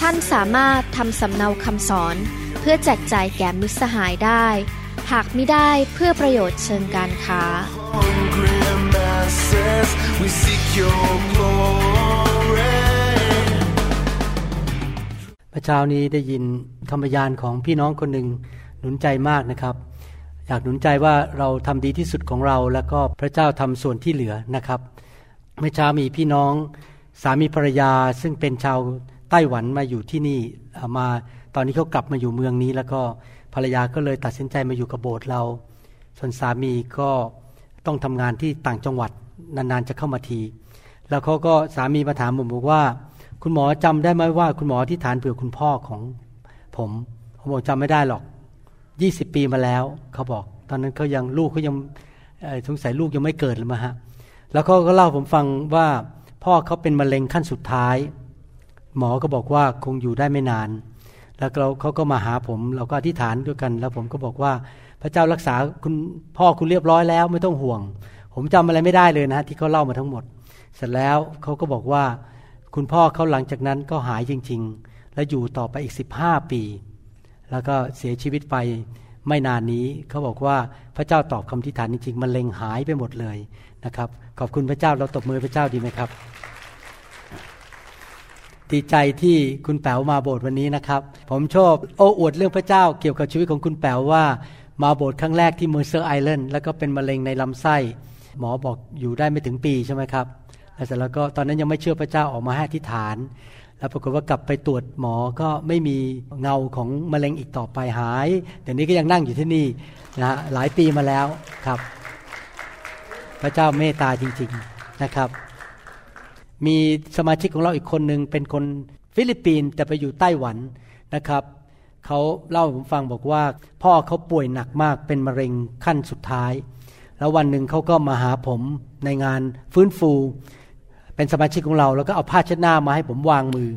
ท่านสามารถทำสำเนาคำสอน เพื่อแจกจ่ายแก่มิตรสหายได้ หากไม่ได้เพื่อประโยชน์เชิงการค้า hungry masses, we seek your glory. พระเช้านี้ได้ยินคำพยานของพี่น้องคนหนึ่งหนุนใจมากนะครับ อยากหนุนใจว่าเราทำดีที่สุดของเรา แล้วก็พระเจ้าทำส่วนที่เหลือนะครับ เมื่อเช้ามีพี่น้องสามีภรรยาซึ่งเป็นชาวไต้หวันมาอยู่ที่นี่มาตอนนี้เขากลับมาอยู่เมืองนี้ แล้วก็ภรรยาก็เลยตัดสินใจมาอยู่กับโบสถ์เรา ส่วนสามีก็ต้องทำงานที่ต่างจังหวัดนานๆจะเข้ามาที แล้วเขาก็สามีมาถามผมบอกว่า คุณหมอจำได้ไหมว่า คุณหมอที่ฐานเผื่อคุณพ่อของผมผมบอกจำไม่ได้หรอกยี่สิบปีมาแล้วเขาบอก ตอนนั้นเขายังลูกเขายังสงสัยลูกยังไม่เกิดเลยมาฮะแล้วเขาก็เล่าผมฟังว่าพ่อเขาเป็นมะเร็งขั้นสุดท้าย หมอก็บอกว่าคงอยู่ได้ไม่นาน แล้วเราเขาก็มาหาผม เราก็อธิษฐานด้วยกัน แล้วผมก็บอกว่าพระเจ้ารักษาคุณพ่อคุณเรียบร้อยแล้วไม่ต้องห่วง ผมจำอะไรไม่ได้เลยนะที่เขาเล่ามาทั้งหมด เสร็จแล้วเขาก็บอกว่า คุณพ่อเขาหลังจากนั้นก็หายจริง ๆ และอยู่ต่อไปอีก 15 ปี แล้วก็เสียชีวิตไปไม่นานนี้เขาบอกว่าพระเจ้าตอบคำอธิษฐานจริงๆมะเร็งหายไปหมดเลยนะครับ ขอบคุณพระเจ้าเราตบมือพระเจ้าดีไหมครับ ดีใจที่คุณแป๋วมาโบสถ์วันนี้นะครับ ผมชอบโอ้อวดเรื่องพระเจ้าเกี่ยวกับชีวิตของคุณแป๋วว่ามาโบสถ์ครั้งแรกที่เมอร์เซอร์ไอแลนด์แล้วก็เป็นมะเร็งในลำไส้ หมอบอกอยู่ได้ไม่ถึงปีใช่ไหมครับแล้วเสร็จแล้วก็ตอนนั้นยังไม่เชื่อพระเจ้าออกมาให้อธิฐาน แล้วปรากฏว่ากลับไปตรวจหมอก็ไม่มีเงาของมะเร็งอีกต่อไปหายเดี๋ยวนี้ก็ยังนั่งอยู่ที่นี่นะฮะหลายปีมาแล้วครับ พระเจ้าเมตตาจริง ๆนะครับ มีสมาชิกของเราอีกคนหนึ่งเป็นคนฟิลิปปินส์แต่ไปอยู่ไต้หวันนะครับเขาเล่าให้ผมฟังบอกว่า พ่อเขาป่วยหนักมากเป็นมะเร็งขั้นสุดท้าย แล้ววันหนึ่งเขาก็มาหาผมในงานฟื้นฟู เป็นสมาชิกของเรา แล้วก็เอาผ้าเช็ดหน้ามาให้ผมวางมือ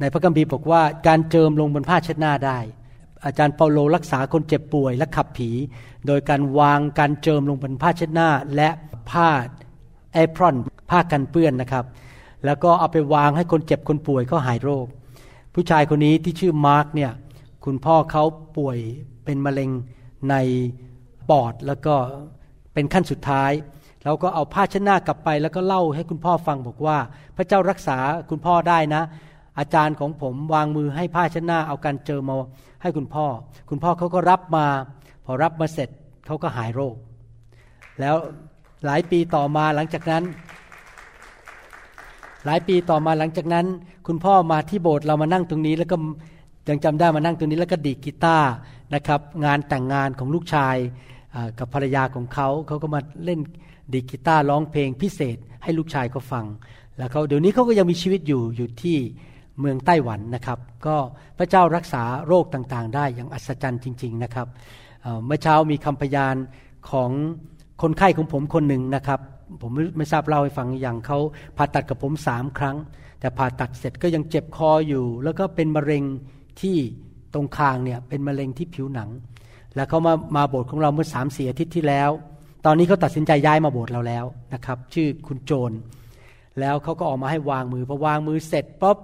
ในพระคัมภีร์บอกว่าการเจิมลงบนผ้าเช็ดหน้าได้ อาจารย์เปาโลรักษาคนเจ็บป่วยและขับผี โดยการวางการเจิมลงบนผ้าเช็ดหน้าและผ้า แอพรอนผ้ากันเปื้อนนะครับ แล้วก็เอาไปวางให้คนเจ็บคนป่วยเขาหายโรค ผู้ชายคนนี้ที่ชื่อมาร์กเนี่ยคุณพ่อเขาป่วยเป็นมะเร็งในปอดแล้วก็เป็นขั้นสุดท้ายเราก็เอาผ้าเช็ดหน้ากลับไป แล้วก็เล่าให้คุณพ่อฟังบอกว่า พระเจ้ารักษาคุณพ่อได้นะ อาจารย์ของผมวางมือให้ผ้าเช็ดหน้าเอาการเจอมาให้คุณพ่อ คุณพ่อเขาก็รับมา พอรับมาเสร็จเขาก็หายโรค แล้ว หลายปีต่อมาหลังจากนั้น หลายปีต่อมาหลังจากนั้น คุณพ่อมาที่โบสถ์เรามานั่งตรงนี้ แล้วก็ยังจำได้มานั่งตรงนี้ แล้วก็ดีกีตาร์นะครับ งานแต่งงานของลูกชายกับภรรยาของเขาเขาก็มาเล่นดีกีตาร์ร้องเพลงพิเศษให้ลูกชายเขาฟัง แล้วเขาเดี๋ยวนี้เขาก็ยังมีชีวิตอยู่อยู่ที่เมืองไต้หวันนะครับ ก็พระเจ้ารักษาโรคต่างๆ ได้อย่างอัศจรรย์จริง ๆนะครับเอ่อเมื่อเช้ามีคำพยานของ คนไข้ของผมคนหนึ่งนะครับ ผมไม่ไม่ทราบเล่าให้ฟังอย่างเขาผ่าตัดกับผมสามครั้ง แต่ผ่าตัดเสร็จก็ยังเจ็บคออยู่ แล้วก็เป็นมะเร็งที่ตรงคางเนี่ยเป็นมะเร็งที่ผิวหนัง แล้วเขามามาโบสถ์ของเราเมื่อสามสี่อาทิตย์ที่แล้ว ตอนนี้เขาตัดสินใจย้ายมาโบสถ์เราแล้วนะครับ ชื่อคุณโจนแล้วเขาก็ออกมาให้วางมือพอวางมือเสร็จปุ๊บ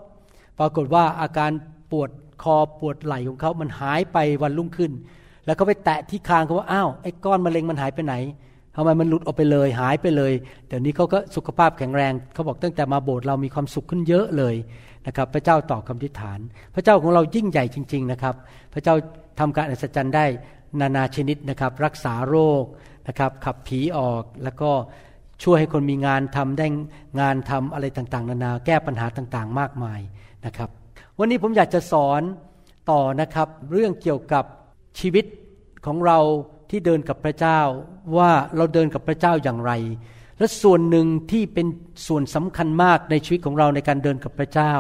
ปรากฏว่าอาการปวดคอปวดไหล่ของเขามันหายไปวันรุ่งขึ้น แล้วก็ไปแตะที่คางเขาว่าอ้าวไอ้ก้อนมะเร็งมันหายไปไหน ทำไมมันหลุดออกไปเลยหายไปเลย เดี๋ยวนี้เขาก็สุขภาพแข็งแรงเขาบอกตั้งแต่มาโบสถ์เรามีความสุขขึ้นเยอะเลยนะครับ พระเจ้าตอบคำทิฐาน พระเจ้าของเรายิ่งใหญ่จริง ๆนะครับ พระเจ้าทำการอัศจรรย์ได้นานาชนิดนะครับ รักษาโรคนะครับ ขับผีออกแล้วก็ช่วยให้คนมีงานทำได้งานทำอะไรต่างๆ นานาแก้ปัญหาต่างๆ มากมายนะครับ วันนี้ผมอยากจะสอนต่อนะครับ เรื่องเกี่ยวกับชีวิตของเรา ที่เดินกับพระเจ้าว่าเราเดินกับพระเจ้าอย่างไร และส่วนหนึ่งที่เป็นส่วนสำคัญมากในชีวิตของเราในการเดินกับพระเจ้า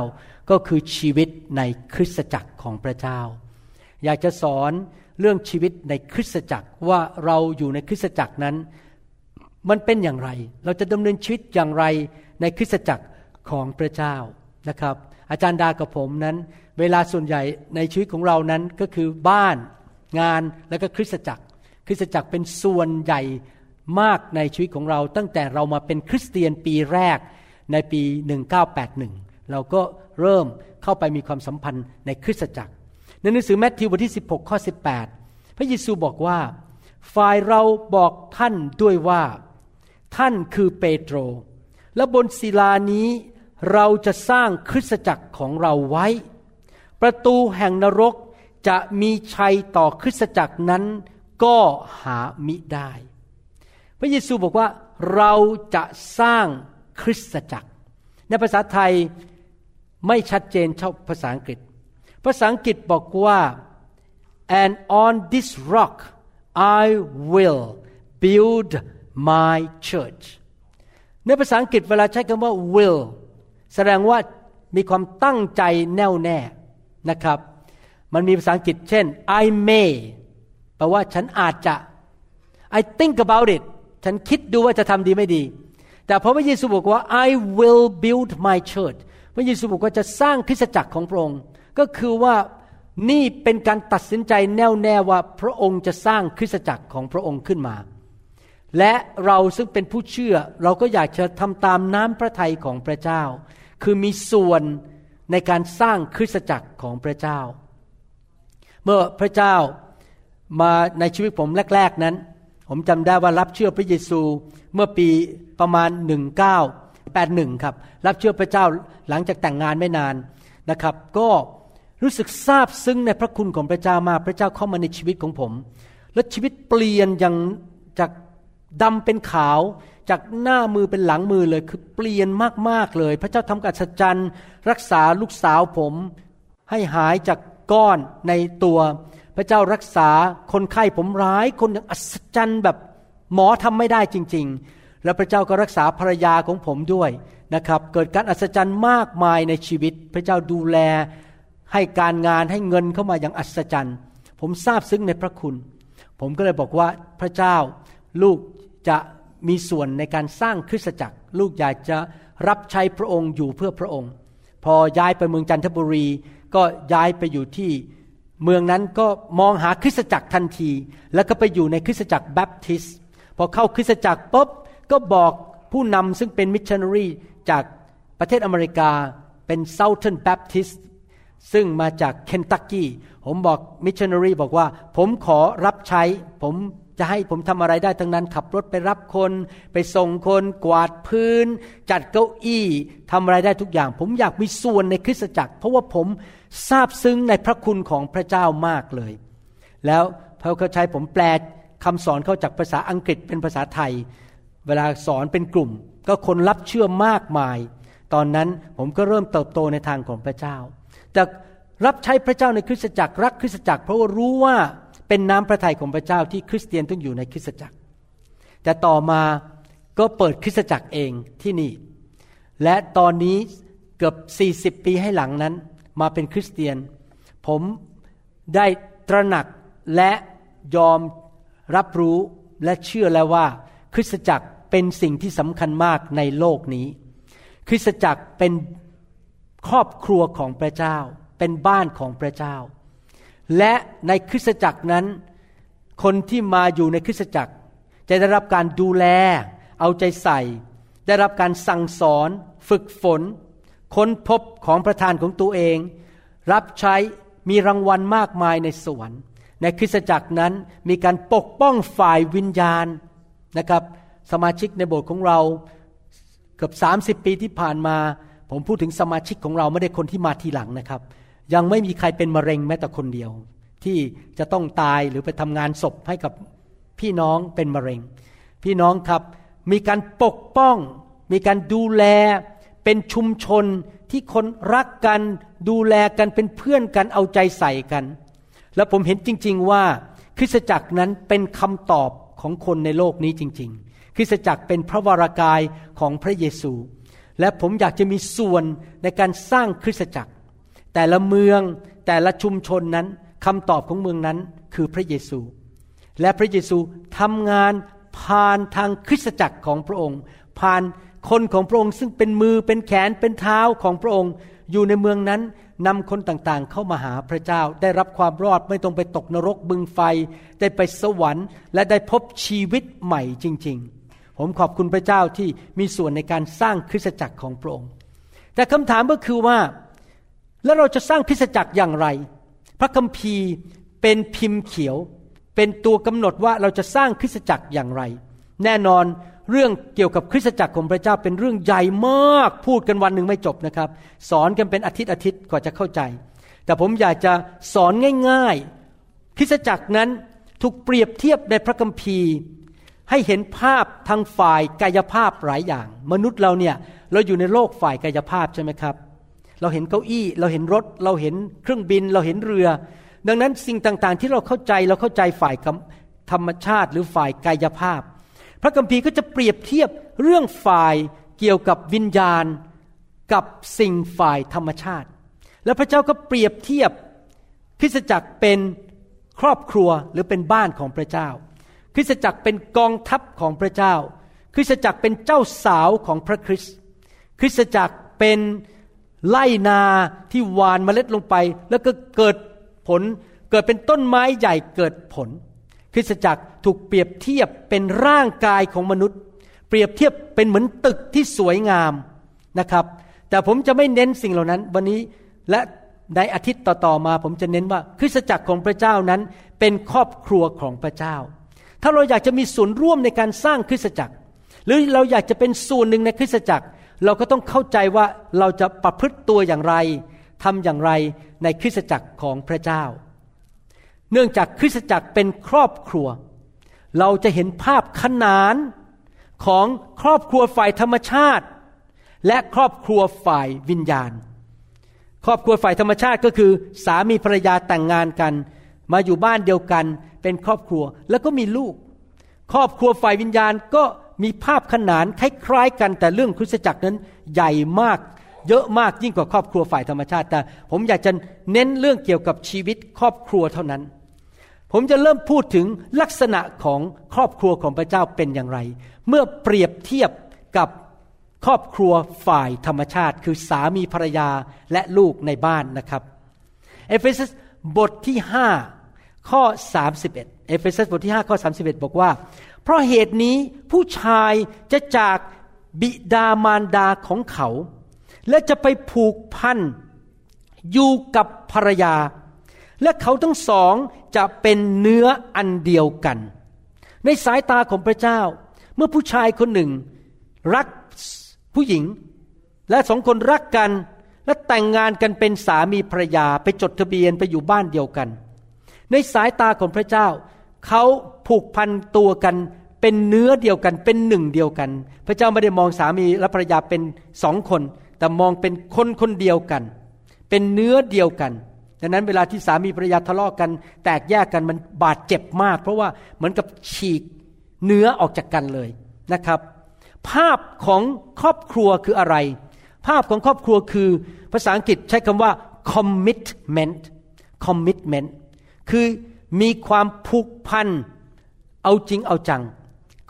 ก็คือชีวิตในคริสตจักรของพระเจ้า อยากจะสอนเรื่องชีวิตในคริสตจักรว่าเราอยู่ในคริสตจักรนั้น มันเป็นอย่างไร เราจะดำเนินชีวิตอย่างไรในคริสตจักรของพระเจ้านะครับ อาจารย์ดากับผมนั้น เวลาส่วนใหญ่ในชีวิตของเรานั้นก็คือบ้านงานแล้วก็คริสตจักร คริสตจักรเป็นส่วนใหญ่มากในชีวิตของเรา ตั้งแต่เรามาเป็นคริสเตียนปีแรกในปี 1981 เราก็เริ่มเข้าไปมีความสัมพันธ์ในคริสตจักร ในหนังสือแมทธิวบทที่ 16 ข้อ 18 พระเยซูบอกว่า ฝ่ายเราบอกท่านด้วยว่า ท่านคือเปโตร และบนศิลานี้เราจะสร้างคริสตจักรของเราไว้ ประตูแห่งนรกจะมีชัยต่อคริสตจักรนั้น ก็หามิได้ พระเยซูบอกว่าเราจะสร้างคริสตจักร ในภาษาไทยไม่ชัดเจนเท่าภาษาอังกฤษ ภาษาอังกฤษบอกว่า and on this rock I will build my church ในภาษาอังกฤษเวลาใช้คำว่า will แสดงว่ามีความตั้งใจแน่วแน่นะครับ มันมีภาษาอังกฤษเช่น I may ลว่าฉันอาจจะ I think about it ฉันคิดดูว่าจะทำดีไม่ดี แต่พอพระเยซูบอกว่า I will build my church พระเยซูบอกว่าจะสร้างคริสตจักรของพระองค์ ก็คือว่านี่เป็นการตัดสินใจแน่วแน่ว่าพระองค์จะสร้างคริสตจักรของพระองค์ขึ้นมา และเราซึ่งเป็นผู้เชื่อเราก็อยากจะทำตามน้ำพระทัยของพระเจ้า คือมีส่วนในการสร้างคริสตจักรของพระเจ้า เมื่อพระเจ้า มาในชีวิตผมแรก ๆนั้น ผมจำได้ว่ารับเชื่อพระเยซูเมื่อปีประมาณ 1981 ครับ รับเชื่อพระเจ้าหลังจากแต่งงานไม่นานนะครับ ก็รู้สึกซาบซึ้งในพระคุณของพระเจ้ามากพระเจ้าเข้ามาในชีวิตของผม และชีวิตเปลี่ยนอย่างจากดำเป็นขาวจากหน้ามือเป็นหลังมือเลยคือเปลี่ยนมากๆเลย พระเจ้าทำการสัจจันรักษาลูกสาวผม ให้หายจากก้อนในตัว พระเจ้ารักษาคนไข้ผมร้ายคนอย่างอัศจรรย์แบบหมอทำไม่ได้จริง ๆ แล้วพระเจ้าก็รักษาภรรยาของผมด้วยนะครับ เกิดการอัศจรรย์มากมายในชีวิต พระเจ้าดูแลให้การงานให้เงินเข้ามาอย่างอัศจรรย์ ผมทราบซึ้งในพระคุณ ผมก็เลยบอกว่าพระเจ้าลูกจะมีส่วนในการสร้างคริสตจักร ลูกอยากจะรับใช้พระองค์อยู่เพื่อพระองค์ พอย้ายไปเมืองจันทบุรี ก็ย้ายไปอยู่ที่ เมืองนั้นก็มองหาคริสตจักรทันที แล้วก็ไปอยู่ในคริสตจักรแบปทิสพอเข้าคริสตจักรปุ๊บก็บอกผู้นำซึ่งเป็นมิชชันนารีจากประเทศอเมริกาเป็น Southern Baptist ซึ่งมาจากเคนตักกี้ผมบอกมิชชันนารีบอกว่า ผมขอรับใช้ ผมจะให้ผมทำอะไรได้ทั้งนั้น ขับรถไปรับคน ไปส่งคนกวาดพื้น จัดเก้าอี้ทำอะไรได้ทุกอย่าง ผมอยากมีส่วนในคริสตจักร เพราะว่าผม ซาบซึ้งในพระคุณของพระเจ้ามากเลย แล้วพระเขาใช้ผมแปลคำสอนเข้าจากภาษาอังกฤษเป็นภาษาไทย เวลาสอนเป็นกลุ่ม ก็คนรับเชื่อมากมาย ตอนนั้นผมก็เริ่มเติบโตในทางของพระเจ้าจากรับใช้พระเจ้าในคริสตจักรรักคริสตจักร เพราะว่ารู้ว่าเป็นน้ำพระทัยของพระเจ้าที่คริสเตียนต้องอยู่ในคริสตจักร แต่ต่อมาก็เปิดคริสตจักรเองที่นี่ และตอนนี้เกือบ 40 ปีให้หลังนั้น มาเป็นคริสเตียน ผมได้ตระหนักและยอมรับรู้และเชื่อแล้วว่า คริสตจักรเป็นสิ่งที่สำคัญมากในโลกนี้ คริสตจักรเป็นครอบครัวของพระเจ้า เป็นบ้านของพระเจ้า และในคริสตจักรนั้น คนที่มาอยู่ในคริสตจักร จะได้รับการดูแล เอาใจใส่ ได้รับการสั่งสอน ฝึกฝน ค้นพบของประธานของตัวเอง รับใช้มีรางวัลมากมายในสวรรค์ ในคริสตจักรนั้นมีการปกป้องฝ่ายวิญญาณนะครับ สมาชิกในโบสถ์ของเราเกือบ 30 ปีที่ผ่านมา ผมพูดถึงสมาชิกของเราไม่ได้คนที่มาทีหลังนะครับ ยังไม่มีใครเป็นมะเร็งแม้แต่คนเดียว ที่จะต้องตายหรือไปทำงานศพให้กับพี่น้องเป็นมะเร็ง พี่น้องครับมีการปกป้อง มีการดูแล เป็นชุมชนที่คนรักกันดูแลกันเป็นเพื่อนกันเอาใจใส่กัน แล้วผมเห็นจริง ๆ ว่าคริสตจักรนั้นเป็นคำตอบของคนในโลกนี้จริง ๆ คริสตจักรเป็นพระวรากายของพระเยซู และผมอยากจะมีส่วนในการสร้างคริสตจักร แต่ละเมืองแต่ละชุมชนนั้นคำตอบของเมืองนั้นคือพระเยซู และพระเยซูทำงานผ่านทางคริสตจักรของพระองค์ ผ่าน คนของพระองค์ซึ่งเป็นมือเป็นแขนเป็นเท้าของพระองค์ อยู่ในเมืองนั้นนำคนต่างๆ เข้ามาหาพระเจ้าได้รับความรอดไม่ต้องไปตกนรกบึงไฟ ได้ไปสวรรค์ และได้พบชีวิตใหม่จริง ๆ ผมขอบคุณพระเจ้าที่มีส่วนในการสร้างคริสตจักรของพระองค์ แต่คำถามก็คือว่า แล้วเราจะสร้างคริสตจักรอย่างไร พระคัมภีร์เป็นพิมพ์เขียว เป็นตัวกำหนดว่าเราจะสร้างคริสตจักรอย่างไร แน่นอน เรื่องเกี่ยวกับคริสตจักรของพระเจ้าเป็นเรื่องใหญ่มากพูดกันวันหนึ่งไม่จบนะครับ สอนกันเป็นอาทิตย์อาทิตย์กว่าจะเข้าใจ แต่ผมอยากจะสอนง่ายๆ คริสตจักรนั้นถูกเปรียบเทียบในพระคัมภีร์ ให้เห็นภาพทางฝ่ายกายภาพหลายอย่าง มนุษย์เราเนี่ยเราอยู่ในโลกฝ่ายกายภาพใช่ไหมครับ เราเห็นเก้าอี้ เราเห็นรถ เราเห็นเครื่องบิน เราเห็นเรือ ดังนั้นสิ่งต่างๆ ที่เราเข้าใจเราเข้าใจฝ่ายธรรมชาติหรือฝ่ายกายภาพ พระคัมภีร์ก็จะเปรียบเทียบเรื่องฝ่ายเกี่ยวกับวิญญาณกับสิ่งฝ่ายธรรมชาติ แล้วพระเจ้าก็เปรียบเทียบคริสตจักรเป็นครอบครัวหรือเป็นบ้านของพระเจ้า คริสตจักรเป็นกองทัพของพระเจ้า คริสตจักรเป็นเจ้าสาวของพระคริสต์คริสตจักรเป็นไล่นาที่หวานเมล็ดลงไป แล้วก็เกิดผลเกิดเป็นต้นไม้ใหญ่เกิดผล คริสตจักรถูกเปรียบเทียบเป็นร่างกายของมนุษย์ เปรียบเทียบเป็นเหมือนตึกที่สวยงามนะครับ แต่ผมจะไม่เน้นสิ่งเหล่านั้น วันนี้และในอาทิตย์ต่อๆมา ผมจะเน้นว่าคริสตจักรของพระเจ้านั้น เป็นครอบครัวของพระเจ้า ถ้าเราอยากจะมีส่วนร่วมในการสร้างคริสตจักร หรือเราอยากจะเป็นส่วนหนึ่งในคริสตจักร เราก็ต้องเข้าใจว่าเราจะประพฤติตัวอย่างไรทำอย่างไรในคริสตจักรของพระเจ้า เนื่องจากคริสตจักรเป็นครอบครัว เราจะเห็นภาพขนานของครอบครัวฝ่ายธรรมชาติ และครอบครัวฝ่ายวิญญาณ ครอบครัวฝ่ายธรรมชาติก็คือ สามีภรรยาแต่งงานกัน มาอยู่บ้านเดียวกัน เป็นครอบครัวแล้วก็มีลูก ครอบครัวฝ่ายวิญญาณก็มีภาพขนานคล้ายๆกันแต่เรื่องคริสตจักรนั้นใหญ่มากเยอะมากยิ่งกว่าครอบครัวฝ่ายธรรมชาติ แต่ผมอยากจะเน้นเรื่องเกี่ยวกับชีวิตครอบครัวเท่านั้น ผมจะเริ่มพูดถึงลักษณะของครอบครัวของพระเจ้าเป็นอย่างไร เมื่อเปรียบเทียบกับครอบครัวฝ่ายธรรมชาติ คือสามีภรรยาและลูกในบ้านนะครับ เอเฟซัสบทที่ 5 ข้อ 31 เอเฟซัสบทที่ 5 ข้อ 31 บอกว่า เพราะเหตุนี้ผู้ชายจะจากบิดามารดาของเขา และจะไปผูกพันอยู่กับภรรยา และเขาทั้งสอง จะเป็นเนื้ออันเดียวกัน ในสายตาของพระเจ้า เมื่อผู้ชายคนหนึ่ง รักผู้หญิง และสองคนรักกัน และแต่งงานกันเป็นสามีภรรยาไปจดทะเบียนไปอยู่บ้านเดียวกัน ในสายตาของพระเจ้า เขาผูกพันตัวกันเป็นเนื้อเดียวกันเป็นหนึ่งเดียวกัน พระเจ้าไม่ได้มองสามีและภรรยาเป็นสองคน แต่มองเป็นคนคนเดียวกัน เป็นเนื้อเดียวกัน ดังนั้นเวลาที่สามีภรรยาทะเลาะกกัน แตกแยกกันมันบาดเจ็บมาก เพราะว่าเหมือนกับฉีกเนื้อออกจากกันเลยนะครับ ภาพของครอบครัวคืออะไร ภาพของครอบครัวคือภาษาอังกฤษใช้คำว่า commitment commitment คือมีความผูกพัน เอาจริงเอาจัง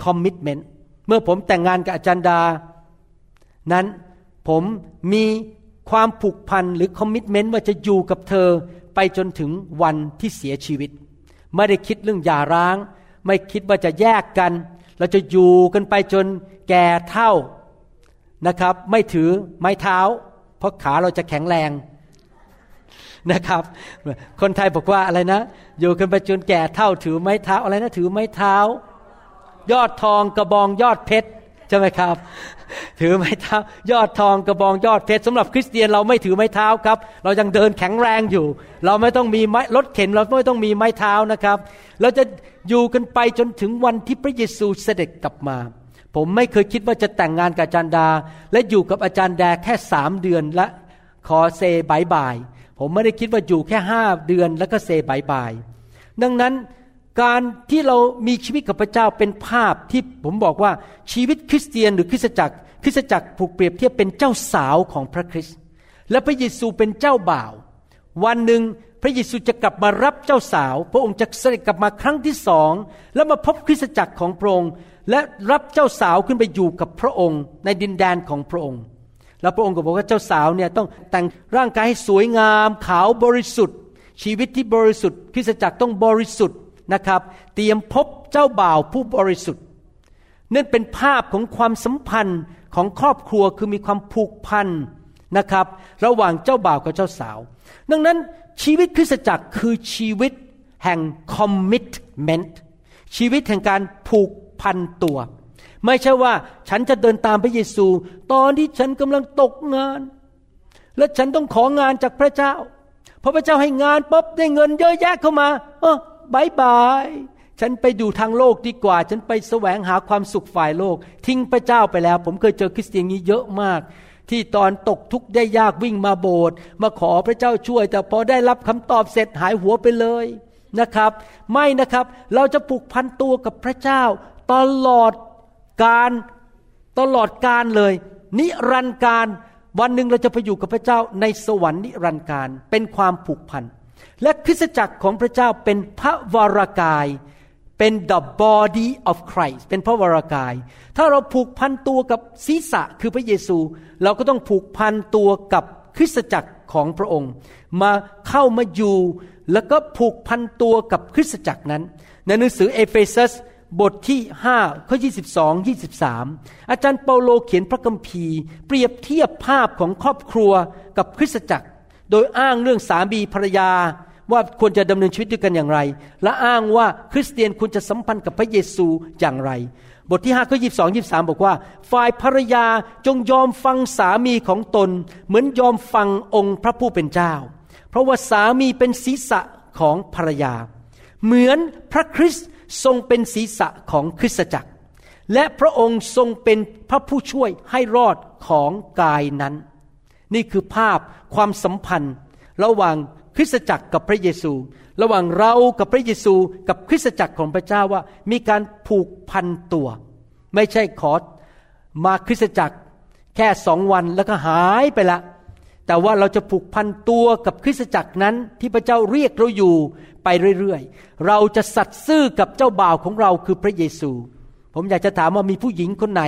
commitment เมื่อผมแต่งงานกับอาจารย์ดา นั้นผมมี ความผูกพันหรือ commitment ว่าจะอยู่กับเธอไปจนถึงวันที่เสียชีวิต ไม่ได้คิดเรื่องหย่าร้าง ไม่คิดว่าจะแยกกัน เราจะอยู่กันไปจนแก่เท่านะครับ ไม่ถือไม้เท้า เพราะขาเราจะแข็งแรงนะครับ คนไทยบอกว่าอะไรนะ อยู่กันไปจนแก่เท่าถือไม้เท้าอะไรนะถือไม้เท้า ยอดทองกระบองยอดเพชรใช่ไหมครับ ถือไม้เท้ายอดทองกระบองยอดเพชรสำหรับคริสเตียนเราไม่ถือไม้เท้าครับ เรายังเดินแข็งแรงอยู่ เราไม่ต้องมีไม้รถเข็นเราไม่ต้องมีไม้เท้านะครับ เราจะอยู่กันไปจนถึงวันที่พระเยซูเสด็จกลับมา ผมไม่เคยคิดว่าจะแต่งงานกับอาจารย์ดา และอยู่กับอาจารย์ดาแค่สามเดือนและขอ say bye bye ผมไม่ได้คิดว่าอยู่แค่ห้าเดือนแล้วก็ say bye bye ดังนั้น การที่เรามีชีวิตกับพระเจ้าเป็นภาพที่ผมบอกว่าชีวิตคริสเตียนหรือคริสตจักร คริสตจักรถูกเปรียบเทียบเป็นเจ้าสาวของพระคริสต์และพระเยซูเป็นเจ้าบ่าว วันหนึ่งพระเยซูจะกลับมารับเจ้าสาว พระองค์จะเสด็จกลับมาครั้งที่สองแล้วมาพบคริสตจักรของพระองค์ และรับเจ้าสาวขึ้นไปอยู่กับพระองค์ ในดินแดนของพระองค์ แล้วพระองค์ก็บอกว่าเจ้าสาวเนี่ยต้องแต่งร่างกายให้สวยงาม ขาวบริสุทธิ์ ชีวิตที่บริสุทธิ์คริสตจักรต้องบริสุทธิ์ นะครับ เตรียมพบเจ้าบ่าวผู้บริสุทธิ์นั่นเป็นภาพของความสัมพันธ์ของครอบครัวคือมีความผูกพันนะครับ ระหว่างเจ้าบ่าวกับเจ้าสาว ดังนั้นชีวิตคริสตจักรคือชีวิตแห่ง commitment ชีวิตแห่งการผูกพันตัว ไม่ใช่ว่าฉันจะเดินตามพระเยซู ตอนที่ฉันกำลังตกงาน และฉันต้องของานจากพระเจ้าพอพระเจ้าให้งานปุ๊บได้เงินเยอะแยะเข้ามา เออ บายบาย ฉันไปดูทางโลกดีกว่า ฉันไปแสวงหาความสุขฝ่ายโลก ทิ้งพระเจ้าไปแล้ว ผมเคยเจอคริสเตียนนี้เยอะมาก ที่ตอนตกทุกข์ได้ยากวิ่งมาโบสถ์มาขอพระเจ้าช่วย แต่พอได้รับคำตอบเสร็จหายหัวไปเลยนะครับ ไม่นะครับเราจะผูกพันตัวกับพระเจ้า ตลอดการตลอดการเลย นิรันดร์การวันหนึ่งเราจะไปอยู่กับพระเจ้าในสวรรค์นิรันดร์การเป็นความผูกพัน และคริสตจักรของพระเจ้าเป็นพระวรากาย เป็น the body of Christ เป็นพระวรกาย ถ้าเราผูกพันตัวกับศีรษะคือพระเยซู เราก็ต้องผูกพันตัวกับคริสตจักรของพระองค์ มาเข้ามาอยู่ แล้วก็ผูกพันตัวกับคริสตจักรนั้น ในหนังสือเอเฟซัสบทที่5ข้อ22 23 อาจารย์เปาโลเขียนพระคัมภีร์ เปรียบเทียบภาพของครอบครัวกับคริสตจักร โดยอ้างเรื่องสามีภรรยาว่าควรจะดำเนินชีวิตด้วยกันอย่างไร และอ้างว่าคริสเตียนควรจะสัมพันธ์กับพระเยซูอย่างไร บทที่5ข้อ22 23 บอกว่า ฝ่ายภรรยาจงยอมฟังสามีของตน เหมือนยอมฟังองค์พระผู้เป็นเจ้า เพราะว่าสามีเป็นศีรษะของภรรยา เหมือนพระคริสต์ทรงเป็นศีรษะของคริสตจักร และพระองค์ทรงเป็นพระผู้ช่วยให้รอดของกายนั้น นี่คือภาพความสัมพันธ์ ระหว่างคริสตจักรกับพระเยซู ระหว่างเรากับพระเยซูกับคริสตจักรของพระเจ้าว่า มีการผูกพันตัว ไม่ใช่ขอมาคริสตจักรแค่สองวันแล้วก็หายไปละ แต่ว่าเราจะผูกพันตัวกับคริสตจักรนั้นที่พระเจ้าเรียกเราอยู่ไปเรื่อยๆ เราจะสัตย์ซื่อกับเจ้าบ่าวของเราคือพระเยซู ผมอยากจะถามว่ามีผู้หญิงคนไหน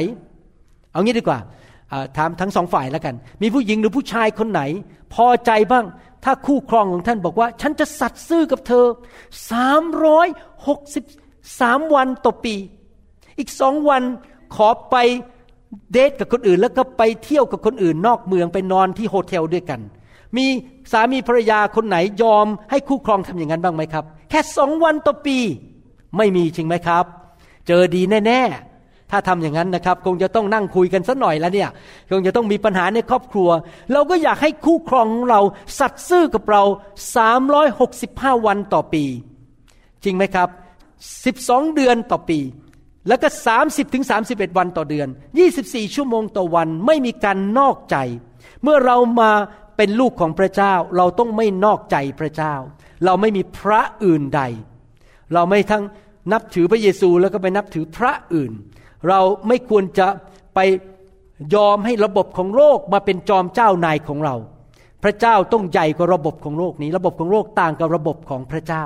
เอางี้ดีกว่า ถามทั้งสองฝ่ายแล้วกัน มีผู้หญิงหรือผู้ชายคนไหน พอใจบ้าง ถ้าคู่ครองของท่านบอกว่า ฉันจะสัตย์ซื่อกับเธอสามร้อยหกสิบสามวันต่อปี อีกสองวันขอไปเดทกับคนอื่น แล้วก็ไปเที่ยวกับคนอื่น นอกเมืองไปนอนที่โฮเทลด้วยกัน มีสามีภรรยาคนไหนยอมให้คู่ครองทำอย่างนั้นบ้างไหมครับ แค่สองวันต่อปี ไม่มีจริงไหมครับ เจอดีแน่ๆ ถ้าทำอย่างนั้นนะครับ คงจะต้องนั่งคุยกันสักหน่อยแล้วเนี่ย คงจะต้องมีปัญหาในครอบครัว เราก็อยากให้คู่ครองของเราสัตย์ซื่อกับเรา 365 วันต่อปี จริงไหมครับ 12 เดือนต่อปี แล้วก็ 30ถึง31 วันต่อเดือน 24 ชั่วโมงต่อวันไม่มีการนอกใจ เมื่อเรามาเป็นลูกของพระเจ้า เราต้องไม่นอกใจพระเจ้า เราไม่มีพระอื่นใด เราไม่ทั้งนับถือพระเยซูแล้วก็ไปนับถือพระอื่น เราไม่ควรจะไปยอมให้ระบบของโลกมาเป็นจอมเจ้านายของเรา พระเจ้าต้องใหญ่กว่าระบบของโลกนี้ ระบบของโลกต่างกับระบบของพระเจ้า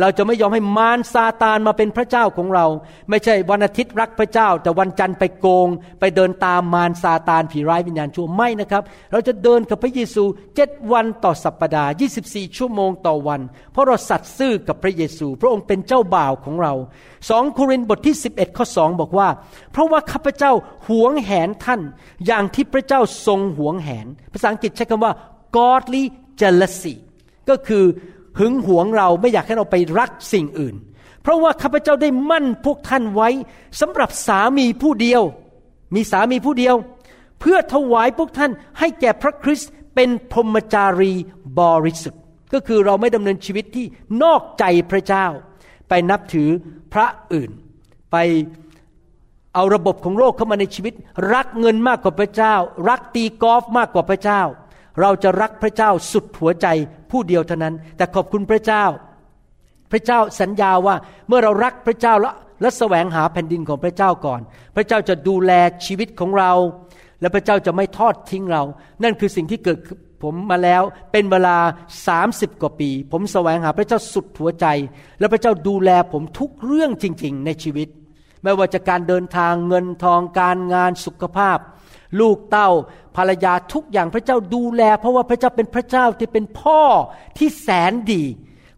เราจะไม่ยอมให้มารซาตานมาเป็นพระเจ้าของเรา ไม่ใช่วันอาทิตย์รักพระเจ้า แต่วันจันทร์ไปโกง ไปเดินตามมารซาตานผีร้ายวิญญาณชั่วไม่นะครับ เราจะเดินกับพระเยซูเจ็ดวันต่อสัปปดาห์ 24 ชั่วโมงต่อวัน เพราะเราสัตย์ซื่อกับพระเยซู พระองค์เป็นเจ้าบ่าวของเราสองโครินธ์บทที่ 11ข้อ2บอกว่า เพราะว่าข้าพเจ้าหวงแหนท่าน อย่างที่พระเจ้าทรงหวงแหน ภาษาอังกฤษใช้คำว่า godly jealousy ก็คือ หึงหวงเราไม่อยากให้เราไปรักสิ่งอื่น เพราะว่าข้าพเจ้าได้มั่นพวกท่านไว้สำหรับสามีผู้เดียว มีสามีผู้เดียว เพื่อถวายพวกท่านให้แก่พระคริสต์เป็นพรหมจารีบริสุทธิ์ ก็คือเราไม่ดำเนินชีวิตที่นอกใจพระเจ้า ไปนับถือพระอื่น ไปเอาระบบของโลกเข้ามาในชีวิต รักเงินมากกว่าพระเจ้า รักตีกอล์ฟมากกว่าพระเจ้า เราจะรักพระเจ้าสุดหัวใจผู้เดียวเท่านั้น แต่ขอบคุณพระเจ้า พระเจ้าสัญญาว่าเมื่อเรารักพระเจ้าและและแสวงหาแผ่นดินของพระเจ้าก่อน พระเจ้าจะดูแลชีวิตของเรา และพระเจ้าจะไม่ทอดทิ้งเรา นั่นคือสิ่งที่เกิดผมมาแล้วเป็นเวลา 30 กว่าปี ผมแสวงหาพระเจ้าสุดหัวใจ และพระเจ้าดูแลผมทุกเรื่องจริง ๆ ในชีวิต ไม่ว่าจะการเดินทางเงินทองการงานสุขภาพ ลูกเต้าภรรยาทุกอย่างพระเจ้าดูแล เพราะว่าพระเจ้าเป็นพระเจ้าที่เป็นพ่อที่แสนดี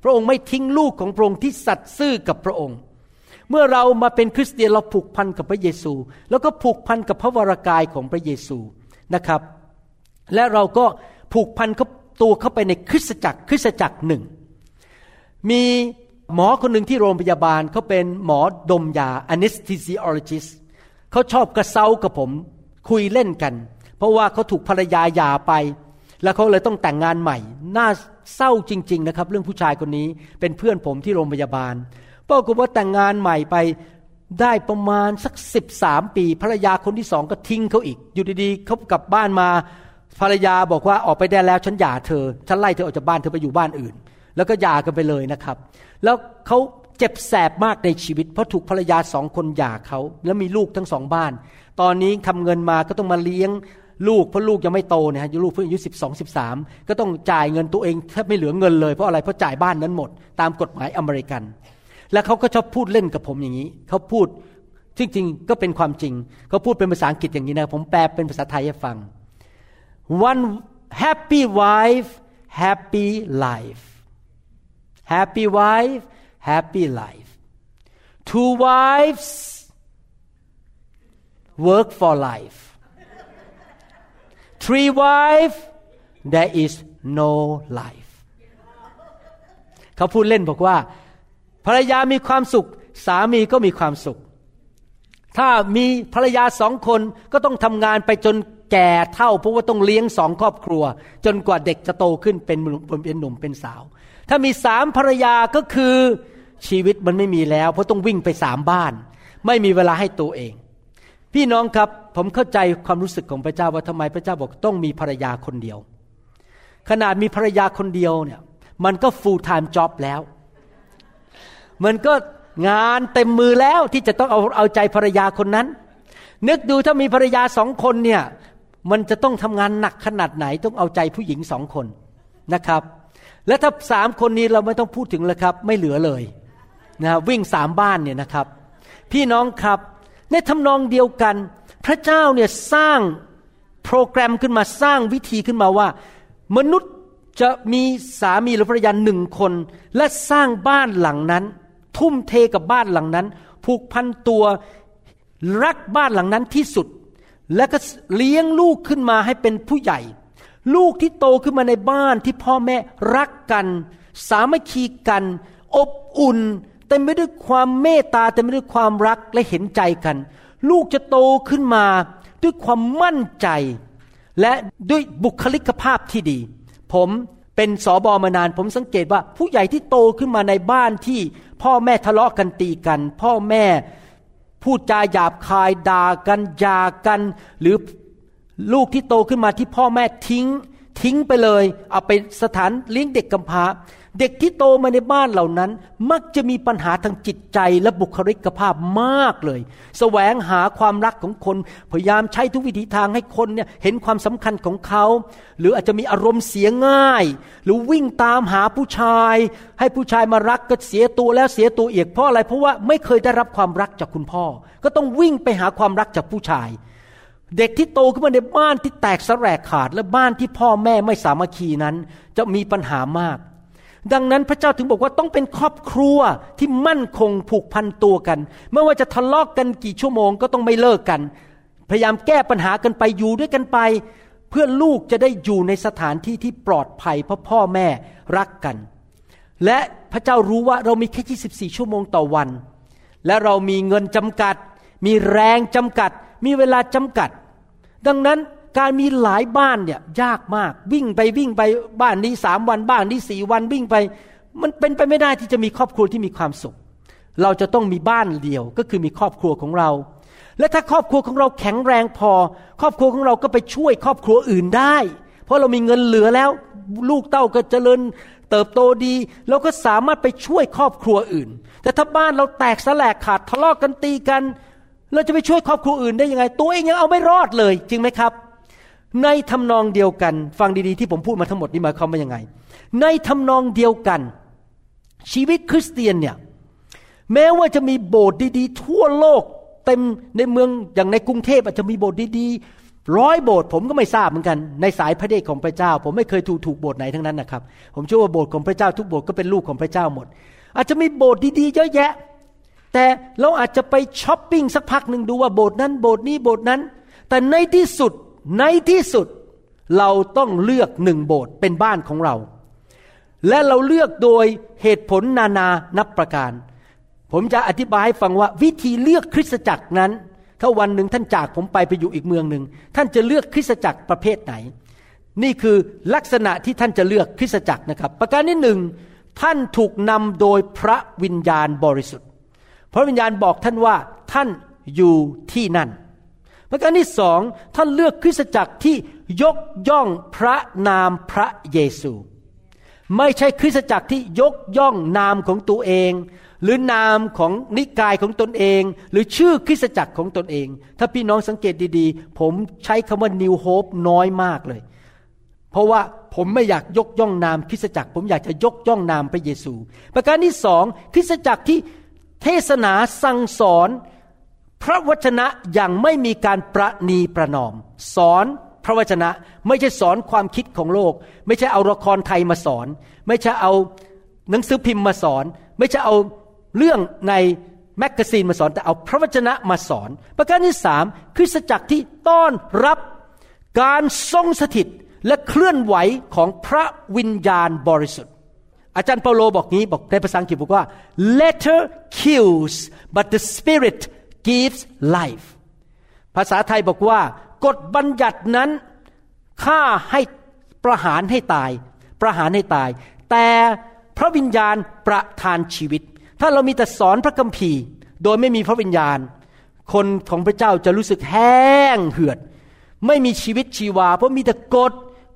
พระองค์ไม่ทิ้งลูกของพระองค์ที่สัตย์ซื่อกับพระองค์ เมื่อเรามาเป็นคริสเตียนเราผูกพันกับพระเยซู แล้วก็ผูกพันกับพระวรากายของพระเยซูนะครับ และเราก็ผูกพันเขาตัวเข้าไปในคริสตจักรคริสตจักรหนึ่ง มีหมอคนหนึ่งที่โรงพยาบาลเขาเป็นหมอดมยา anesthesiologist เขาชอบกระเซากับผม คุยเล่นกัน เพราะว่าเขาถูกภรรยาหย่าไป แล้วเขาเลยต้องแต่งงานใหม่ น่าเศร้าจริง ๆ นะครับ เรื่องผู้ชายคนนี้เป็นเพื่อนผมที่โรงพยาบาลปรากฏว่าแต่งงานใหม่ไปได้ประมาณสักสิบสามปีภรรยาคนที่สองก็ทิ้งเขาอีก อยู่ดีๆเขากลับบ้านมาภรรยาบอกว่าออกไปได้แล้วฉันหย่าเธอ ฉันไล่เธอออกจากบ้านเธอไปอยู่บ้านอื่น แล้วก็หย่ากันไปเลยนะครับ แล้วเขาเจ็บแสบมากในชีวิต เพราะถูกภรรยาสองคนหย่าเขาแล้วมีลูกทั้งสองบ้าน ตอนนี้ทำเงินมาก็ต้องมาเลี้ยงลูกเพราะลูกยังไม่โตนะฮะลูกเพิ่งอายุสิบสองสิบสามก็ต้องจ่ายเงินตัวเองแทบไม่เหลือเงินเลยเพราะอะไรเพราะจ่ายบ้านนั้นหมด ตามกฎหมายอเมริกัน แล้วเขาก็ชอบพูดเล่นกับผมอย่างนี้เขาพูดจริงๆก็เป็นความจริงเขาพูดเป็นภาษาอังกฤษอย่างนี้นะผมแปลเป็นภาษาไทยให้ฟัง one happy wife happy life happy wife happy life two wives work for life three wives there is no life เขาพูดเล่นบอกว่า ภรรยามีความสุข สามีก็มีความสุข ถ้ามีภรรยาสองคนก็ต้องทำงานไปจนแก่เท่าเพราะว่าต้องเลี้ยงสองครอบครัว จนกว่าเด็กจะโตขึ้นเป็นเป็นหนุ่มเป็นสาว ถ้ามีสามภรรยาก็คือชีวิตมันไม่มีแล้ว เพราะต้องวิ่งไปสามบ้าน ไม่มีเวลาให้ตัวเอง พี่น้องครับผมเข้าใจความรู้สึกของพระเจ้าว่าทำไมพระเจ้าบอกต้องมีภรรยาคนเดียว ขนาดมีภรรยาคนเดียวเนี่ยมันก็ full time job แล้ว มันก็งานเต็มมือแล้วที่จะต้องเอาเอาใจภรรยาคนนั้น นึกดูถ้ามีภรรยาสองคนเนี่ยมันจะต้องทำงานหนักขนาดไหนต้องเอาใจผู้หญิงสองคนนะครับ และถ้าสามคนนี้เราไม่ต้องพูดถึงเลยครับ ไม่เหลือเลยนะวิ่งสามบ้านเนี่ยนะครับ พี่น้องครับ ในทำนองเดียวกัน พระเจ้าเนี่ยสร้างโปรแกรมขึ้นมาสร้างวิธีขึ้นมาว่า มนุษย์จะมีสามีหรือภรรยาหนึ่งคน และสร้างบ้านหลังนั้น ทุ่มเทกับบ้านหลังนั้น ผูกพันตัวรักบ้านหลังนั้นที่สุด และก็เลี้ยงลูกขึ้นมาให้เป็นผู้ใหญ่ ลูกที่โตขึ้นมาในบ้านที่พ่อแม่รักกัน สามัคคีกัน อบอุ่น ต็มไปด้วยความเมตตาเต็มไปด้วยความรักและเห็นใจกัน ลูกจะโตขึ้นมาด้วยความมั่นใจ และด้วยบุคลิกภาพที่ดี ผมเป็นสอบอมานาน ผมสังเกตว่าผู้ใหญ่ที่โตขึ้นมาในบ้านที่ พ่อแม่ทะเลาะกันตีกัน พ่อแม่พูดจาหยาบคายด่ากันยากัน หรือลูกที่โตขึ้นมาที่พ่อแม่ทิ้ง ทิ้งไปเลย เอาไปสถานเลี้ยงเด็กกำพร้า เด็กที่โตมาในบ้านเหล่านั้น มักจะมีปัญหาทางจิตใจและบุคลิกภาพมากเลยสแสวงหาความรักของคน พยายามใช้ทุกวิถีทางให้คนเนี่ยเห็นความสำคัญของเขา หรืออาจจะมีอารมณ์เสียง่าย หรือวิ่งตามหาผู้ชาย ให้ผู้ชายมารักก็เสียตัวแล้วเสียตัวเอียกเพราะอะไรเพราะว่าไม่เคยได้รับความรักจากคุณพ่อ ก็ต้องวิ่งไปหาความรักจากผู้ชาย เด็กที่โตขึ้นมาในบ้านที่แตกสแสลกขาด และบ้านที่พ่อแม่ไม่สามัคคีนั้น จะมีปัญหามาก ดังนั้นพระเจ้าถึงบอกว่าต้องเป็นครอบครัวที่มั่นคงผูกพันตัวกัน ไม่ว่าจะทะเลาะกกันกี่ชั่วโมงก็ต้องไม่เลิกกัน พยายามแก้ปัญหากันไปอยู่ด้วยกันไป เพื่อลูกจะได้อยู่ในสถานที่ที่ปลอดภัยเพราะพ่อแม่รักกัน และพระเจ้ารู้ว่าเรามีแค่ 24 ชั่วโมงต่อวัน และเรามีเงินจำกัด มีแรงจำกัด มีเวลาจำกัด ดังนั้น การมีหลายบ้านเนี่ยยากมาก วิ่งไปวิ่งไปบ้านนี้สามวันบ้านนี้สี่วันวิ่งไป มันเป็นไปไม่ได้ที่จะมีครอบครัวที่มีความสุข เราจะต้องมีบ้านเดียวก็คือมีครอบครัวของเรา และถ้าครอบครัวของเราแข็งแรงพอ ครอบครัวของเราก็ไปช่วยครอบครัวอื่นได้ เพราะเรามีเงินเหลือแล้ว ลูกเต้าก็เจริญเติบโตดีเราก็สามารถไปช่วยครอบครัวอื่น แต่ถ้าบ้านเราแตกสลายขาดทะเลาะกกันตีกัน เราจะไปช่วยครอบครัวอื่นได้ยังไง ตัวเองยังเอาไม่รอดเลย จริงไหมครับ ในทำนองเดียวกัน ฟังดีๆที่ผมพูดมาทั้งหมดนี้หมายความว่ายังไง ในทำนองเดียวกัน ชีวิตคริสเตียนเนี่ยแม้ว่าจะมีโบสถ์ดีๆ ทั่วโลกเต็มในเมืองอย่างในกรุงเทพอาจจะมีโบสถ์ดีๆร้อยโบสถ์ผมก็ไม่ทราบเหมือนกัน ในสายพระเดชของพระเจ้า ผมไม่เคยถูกถูกโบสถ์ไหนทั้งนั้นนะครับ ผมเชื่อว่าโบสถ์ของพระเจ้าทุกโบสถ์ก็เป็นลูกของพระเจ้าหมด อาจจะมีโบสถ์ดีๆ เยอะแยะ แต่เราอาจจะไปช้อปปิ้งสักพักหนึ่งดูว่าโบสถ์นั้นโบสถ์นี้โบสถ์นั้น แต่ในที่สุด ในที่สุดเราต้องเลือกหนึ่งโบสถ์เป็นบ้านของเรา และเราเลือกโดยเหตุผลนานานับประการ ผมจะอธิบายให้ฟังว่าวิธีเลือกคริสตจักรนั้น ถ้าวันหนึ่งท่านจากผมไปไปอยู่อีกเมืองหนึ่งท่านจะเลือกคริสตจักรประเภทไหน นี่คือลักษณะที่ท่านจะเลือกคริสตจักรนะครับ ประการที่หนึ่งท่านถูกนำโดยพระวิญญาณบริสุทธิ์ พระวิญญาณบอกท่านว่าท่านอยู่ที่นั่น ประการที่สองท่านเลือกคริสตจักรที่ยกย่องพระนามพระเยซู ไม่ใช่คริสตจักรที่ยกย่องนามของตัวเอง หรือนามของนิกายของตนเอง หรือชื่อคริสตจักรของตนเอง ถ้าพี่น้องสังเกตดีๆ ผมใช้คำว่า New Hope น้อยมากเลย เพราะว่าผมไม่อยากยกย่องนามคริสตจักร ผมอยากจะยกย่องนามพระเยซู ประการที่สองคริสตจักรที่เทศนาสั่งสอน พระวจนะอย่างไม่มีการประนีประนอม สอนพระวจนะไม่ใช่สอนความคิดของโลก ไม่ใช่เอาละครไทยมาสอน ไม่ใช่เอาหนังสือพิมพ์มาสอน ไม่ใช่เอาเรื่องในแมกกาซีนมาสอนแต่เอาพระวจนะมาสอน ประการที่สามคริสตจักรที่ต้อนรับการทรงสถิตและเคลื่อนไหวของพระวิญญาณบริสุทธิ์ อาจารย์เปาโลบอกงี้บอกในภาษาอังกฤษบอกว่า letter kills but the spirit gives life ภาษาไทยบอกว่ากฎบัญญัตินั้นฆ่าให้ประหารให้ตาย ประหารให้ตาย แต่พระวิญญาณประทานชีวิต ถ้าเรามีแต่สอนพระคัมภีร์ โดยไม่มีพระวิญญาณ คนของพระเจ้าจะรู้สึกแห้งเหือด ไม่มีชีวิตชีวา เพราะมีแต่กฎ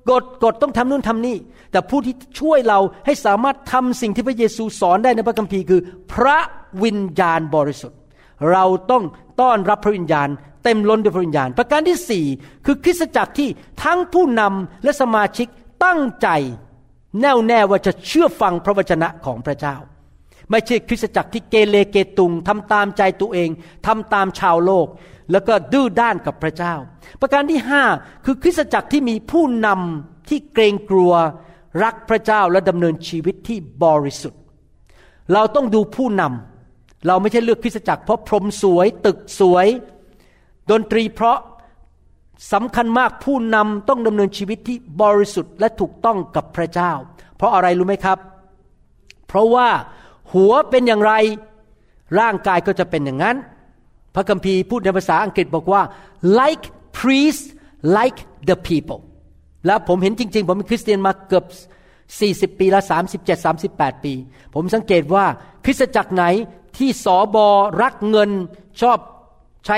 กฎกฎต้องทำนู่นทำนี่ แต่ผู้ที่ช่วยเราให้สามารถทำสิ่งที่พระเยซูสอนได้ในพระคัมภีร์คือ พระวิญญาณบริสุทธิ์ เราต้องต้อนรับพระวิญญาณ เต็มล้นด้วยพระวิญญาณ ประการที่สี่คือคริสตจักรที่ทั้งผู้นำและสมาชิกตั้งใจแน่วแน่ว่าจะเชื่อฟังพระวจนะของพระเจ้า ไม่ใช่คริสตจักรที่เกเรเกตุงทำตามใจตัวเองทำตามชาวโลก แล้วก็ดื้อด้านกับพระเจ้า ประการที่ห้าคือคริสตจักรที่มีผู้นำที่เกรงกลัวรักพระเจ้าและดำเนินชีวิตที่บริสุทธิ์ เราต้องดูผู้นำ เราไม่ใช่เลือกคริสตจักรเพราะพรมสวย ตึกสวย ดนตรีเพราะสำคัญมากผู้นำต้องดำเนินชีวิตที่บริสุทธิ์และถูกต้องกับพระเจ้า เพราะอะไรรู้ไหมครับ เพราะว่าหัวเป็นอย่างไรร่างกายก็จะเป็นอย่างนั้น พระคัมภีร์พูดในภาษาอังกฤษบอกว่า like priest like the people แล้วผมเห็นจริง ๆ ผมเป็นคริสเตียนมาเกือบ40 ปีละ37 38 ปี ผมสังเกตว่าคริสตจักรไหน ที่สอบอรักเงินชอบใช้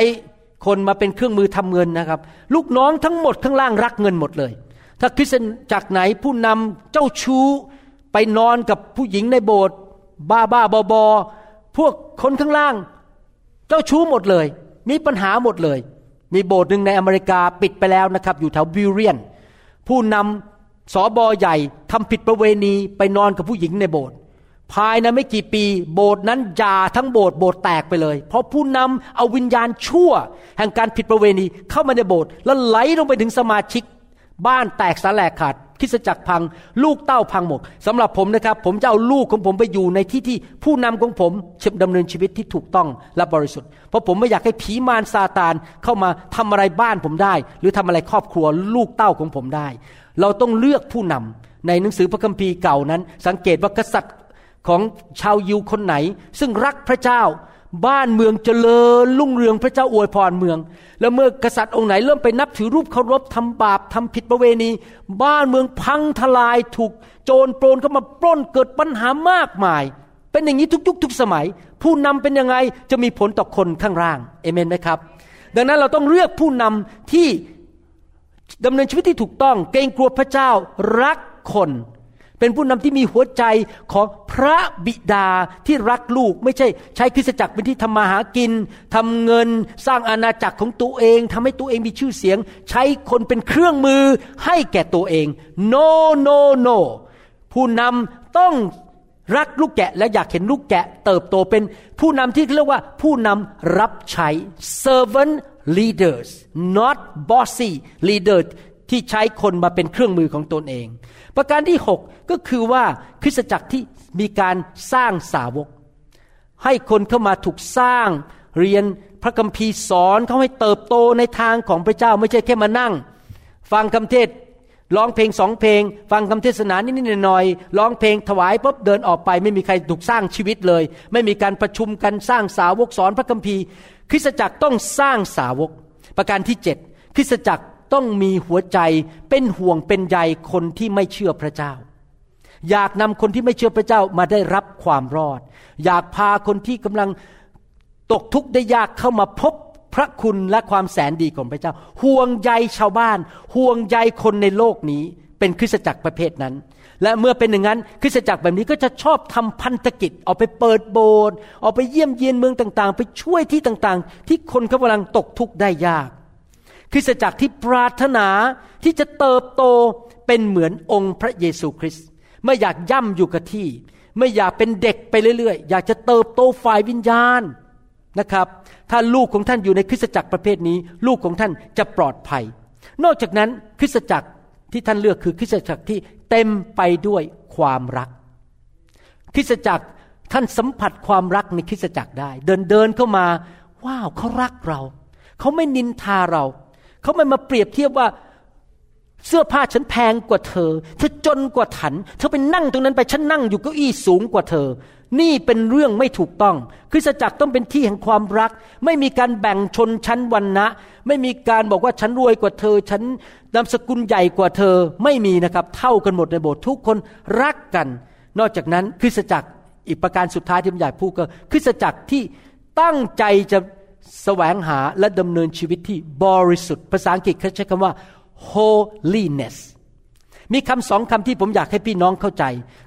คนมาเป็นเครื่องมือทำเงินนะครับ ลูกน้องทั้งหมดข้างล่างรักเงินหมดเลย ถ้าคริสตจักรไหนผู้นำเจ้าชู้ไปนอนกับผู้หญิงในโบสถ์บ้าบ้าบอบอพวกคนข้างล่าง เจ้าชู้หมดเลย มีปัญหาหมดเลย มีโบสถ์หนึ่งในอเมริกาปิดไปแล้วนะครับ อยู่แถวบิวเรียน ผู้นำสอบอใหญ่ทำผิดประเวณีไปนอนกับผู้หญิงในโบสถ์ ภายในไม่กี่ปีโบสถ์นั้นยาทั้งโบสถ์โบสถ์แตกไปเลย เพราะผู้นำเอาวิญญาณชั่ว แห่งการผิดประเวณีเข้ามาในโบสถ์แล้วไหลลงไปถึงสมาชิก บ้านแตกสาแหลกขาดคิสจักรพัง ลูกเต้าพังหมดสำหรับผมนะครับ ผมจะเอาลูกของผมไปอยู่ในที่ที่ผู้นำของผมดำเนินชีวิตที่ถูกต้องและบริสุทธิ์เพราะผมไม่อยากให้ผีมารซาตานเข้ามาทำอะไรบ้านผมได้ หรือทำอะไรครอบครัวลูกเต้าของผมได้ เราต้องเลือกผู้นำในหนังสือพระคัมภีร์เก่านั้น สังเกตว่ากษัตริย์ ของชาวยิวคนไหน ซึ่งรักพระเจ้า บ้านเมืองเจริญรุ่งเรืองพระเจ้าอวยพรเมือง แล้วเมื่อกษัตริย์องค์ไหนเริ่มไปนับถือรูปเคารพทำบาปทำผิดประเวณี บ้านเมืองพังทลายถูกโจรโปรนเข้ามาปล้นเกิดปัญหามากมาย เป็นอย่างนี้ทุกยุคทุกสมัย ผู้นำเป็นยังไงจะมีผลต่อคนข้างล่างเอเมนไหมครับ ดังนั้นเราต้องเลือกผู้นำที่ดำเนินชีวิตที่ถูกต้อง เกรงกลัวพระเจ้ารักคน เป็นผู้นำที่มีหัวใจของพระบิดาที่รักลูก ไม่ใช่ใช้คริสจักรเป็นที่ทำมาหากินทำเงินสร้างอาณาจักรของตัวเองทำให้ตัวเองมีชื่อเสียง ใช้คนเป็นเครื่องมือให้แก่ตัวเอง no no no ผู้นำต้องรักลูกแกะและอยากเห็นลูกแกะเติบโตเป็นผู้นำที่เรียกว่าผู้นำรับใช้ servant leaders not bossy leaders ที่ใช้คนมาเป็นเครื่องมือของตนเอง ประการที่ 6 ก็คือว่าคริสตจักรที่มีการสร้างสาวก ให้คนเข้ามาถูกสร้างเรียนพระคัมภีร์สอนเขาให้เติบโตในทางของพระเจ้าไม่ใช่แค่มานั่ง ฟังคำเทศร้องเพลงสองเพลง ฟังคำเทศนานิดๆหน่อยๆร้องเพลงถวายปุ๊บเดินออกไป ไม่มีใครถูกสร้างชีวิตเลย ไม่มีการประชุมกันสร้างสาวกสอนพระคัมภีร์ คริสตจักรต้องสร้างสาวก ประการที่เจ็ดคริสตจักร ต้องมีหัวใจเป็นห่วงเป็นใยคนที่ไม่เชื่อพระเจ้า อยากนำคนที่ไม่เชื่อพระเจ้ามาได้รับความรอด อยากพาคนที่กำลังตกทุกข์ได้ยากเข้ามาพบพระคุณและความแสนดีของพระเจ้า ห่วงใยชาวบ้าน ห่วงใยคนในโลกนี้เป็นคริสตจักรประเภทนั้น และเมื่อเป็นอย่างนั้น คริสตจักรแบบนี้ก็จะชอบทำพันธกิจออกไปเปิดโบสถ์ออกไปเยี่ยมเยียนเมืองต่างๆ ไปช่วยที่ต่างๆ ที่คนเขากำลังตกทุกข์ได้ยาก คริสตจักรที่ปรารถนาที่จะเติบโตเป็นเหมือนองค์พระเยซูคริสต์ไม่อยากย่ำอยู่กับที่ ไม่อยากเป็นเด็กไปเรื่อยๆ อยากจะเติบโตฝ่ายวิญญาณนะครับ ถ้าลูกของท่านอยู่ในคริสตจักรประเภทนี้ ลูกของท่านจะปลอดภัย นอกจากนั้นคริสตจักรที่ท่านเลือกคือคริสตจักรที่เต็มไปด้วยความรัก คริสตจักรท่านสัมผัสความรักในคริสตจักรได้ เดินเดินเข้ามา ว้าวเขารักเรา เขาไม่นินทาเรา เขาไม่มาเปรียบเทียบว่าเสื้อผ้าฉันแพงกว่าเธอ เธอจนกว่าฉัน เธอไปนั่งตรงนั้นไป ฉันนั่งอยู่เก้าอี้สูงกว่าเธอ นี่เป็นเรื่องไม่ถูกต้อง คริสตจักรต้องเป็นที่แห่งความรัก ไม่มีการแบ่งชนชั้นวันนะ ไม่มีการบอกว่าฉันรวยกว่าเธอ ฉันนามสกุลใหญ่กว่าเธอ ไม่มีนะครับ เท่ากันหมดในโบสถ์ทุกคนรักกัน นอกจากนั้นคริสตจักรอีกประการสุดท้ายที่ผมอยากพูดก็คริสตจักรที่ตั้งใจจะ แสวงหาและดำเนินชีวิตที่บริสุทธิ์ภาษาอังกฤษเขาใช้คำว่า holiness มีคำสองคำที่ผมอยากให้พี่น้องเข้าใจ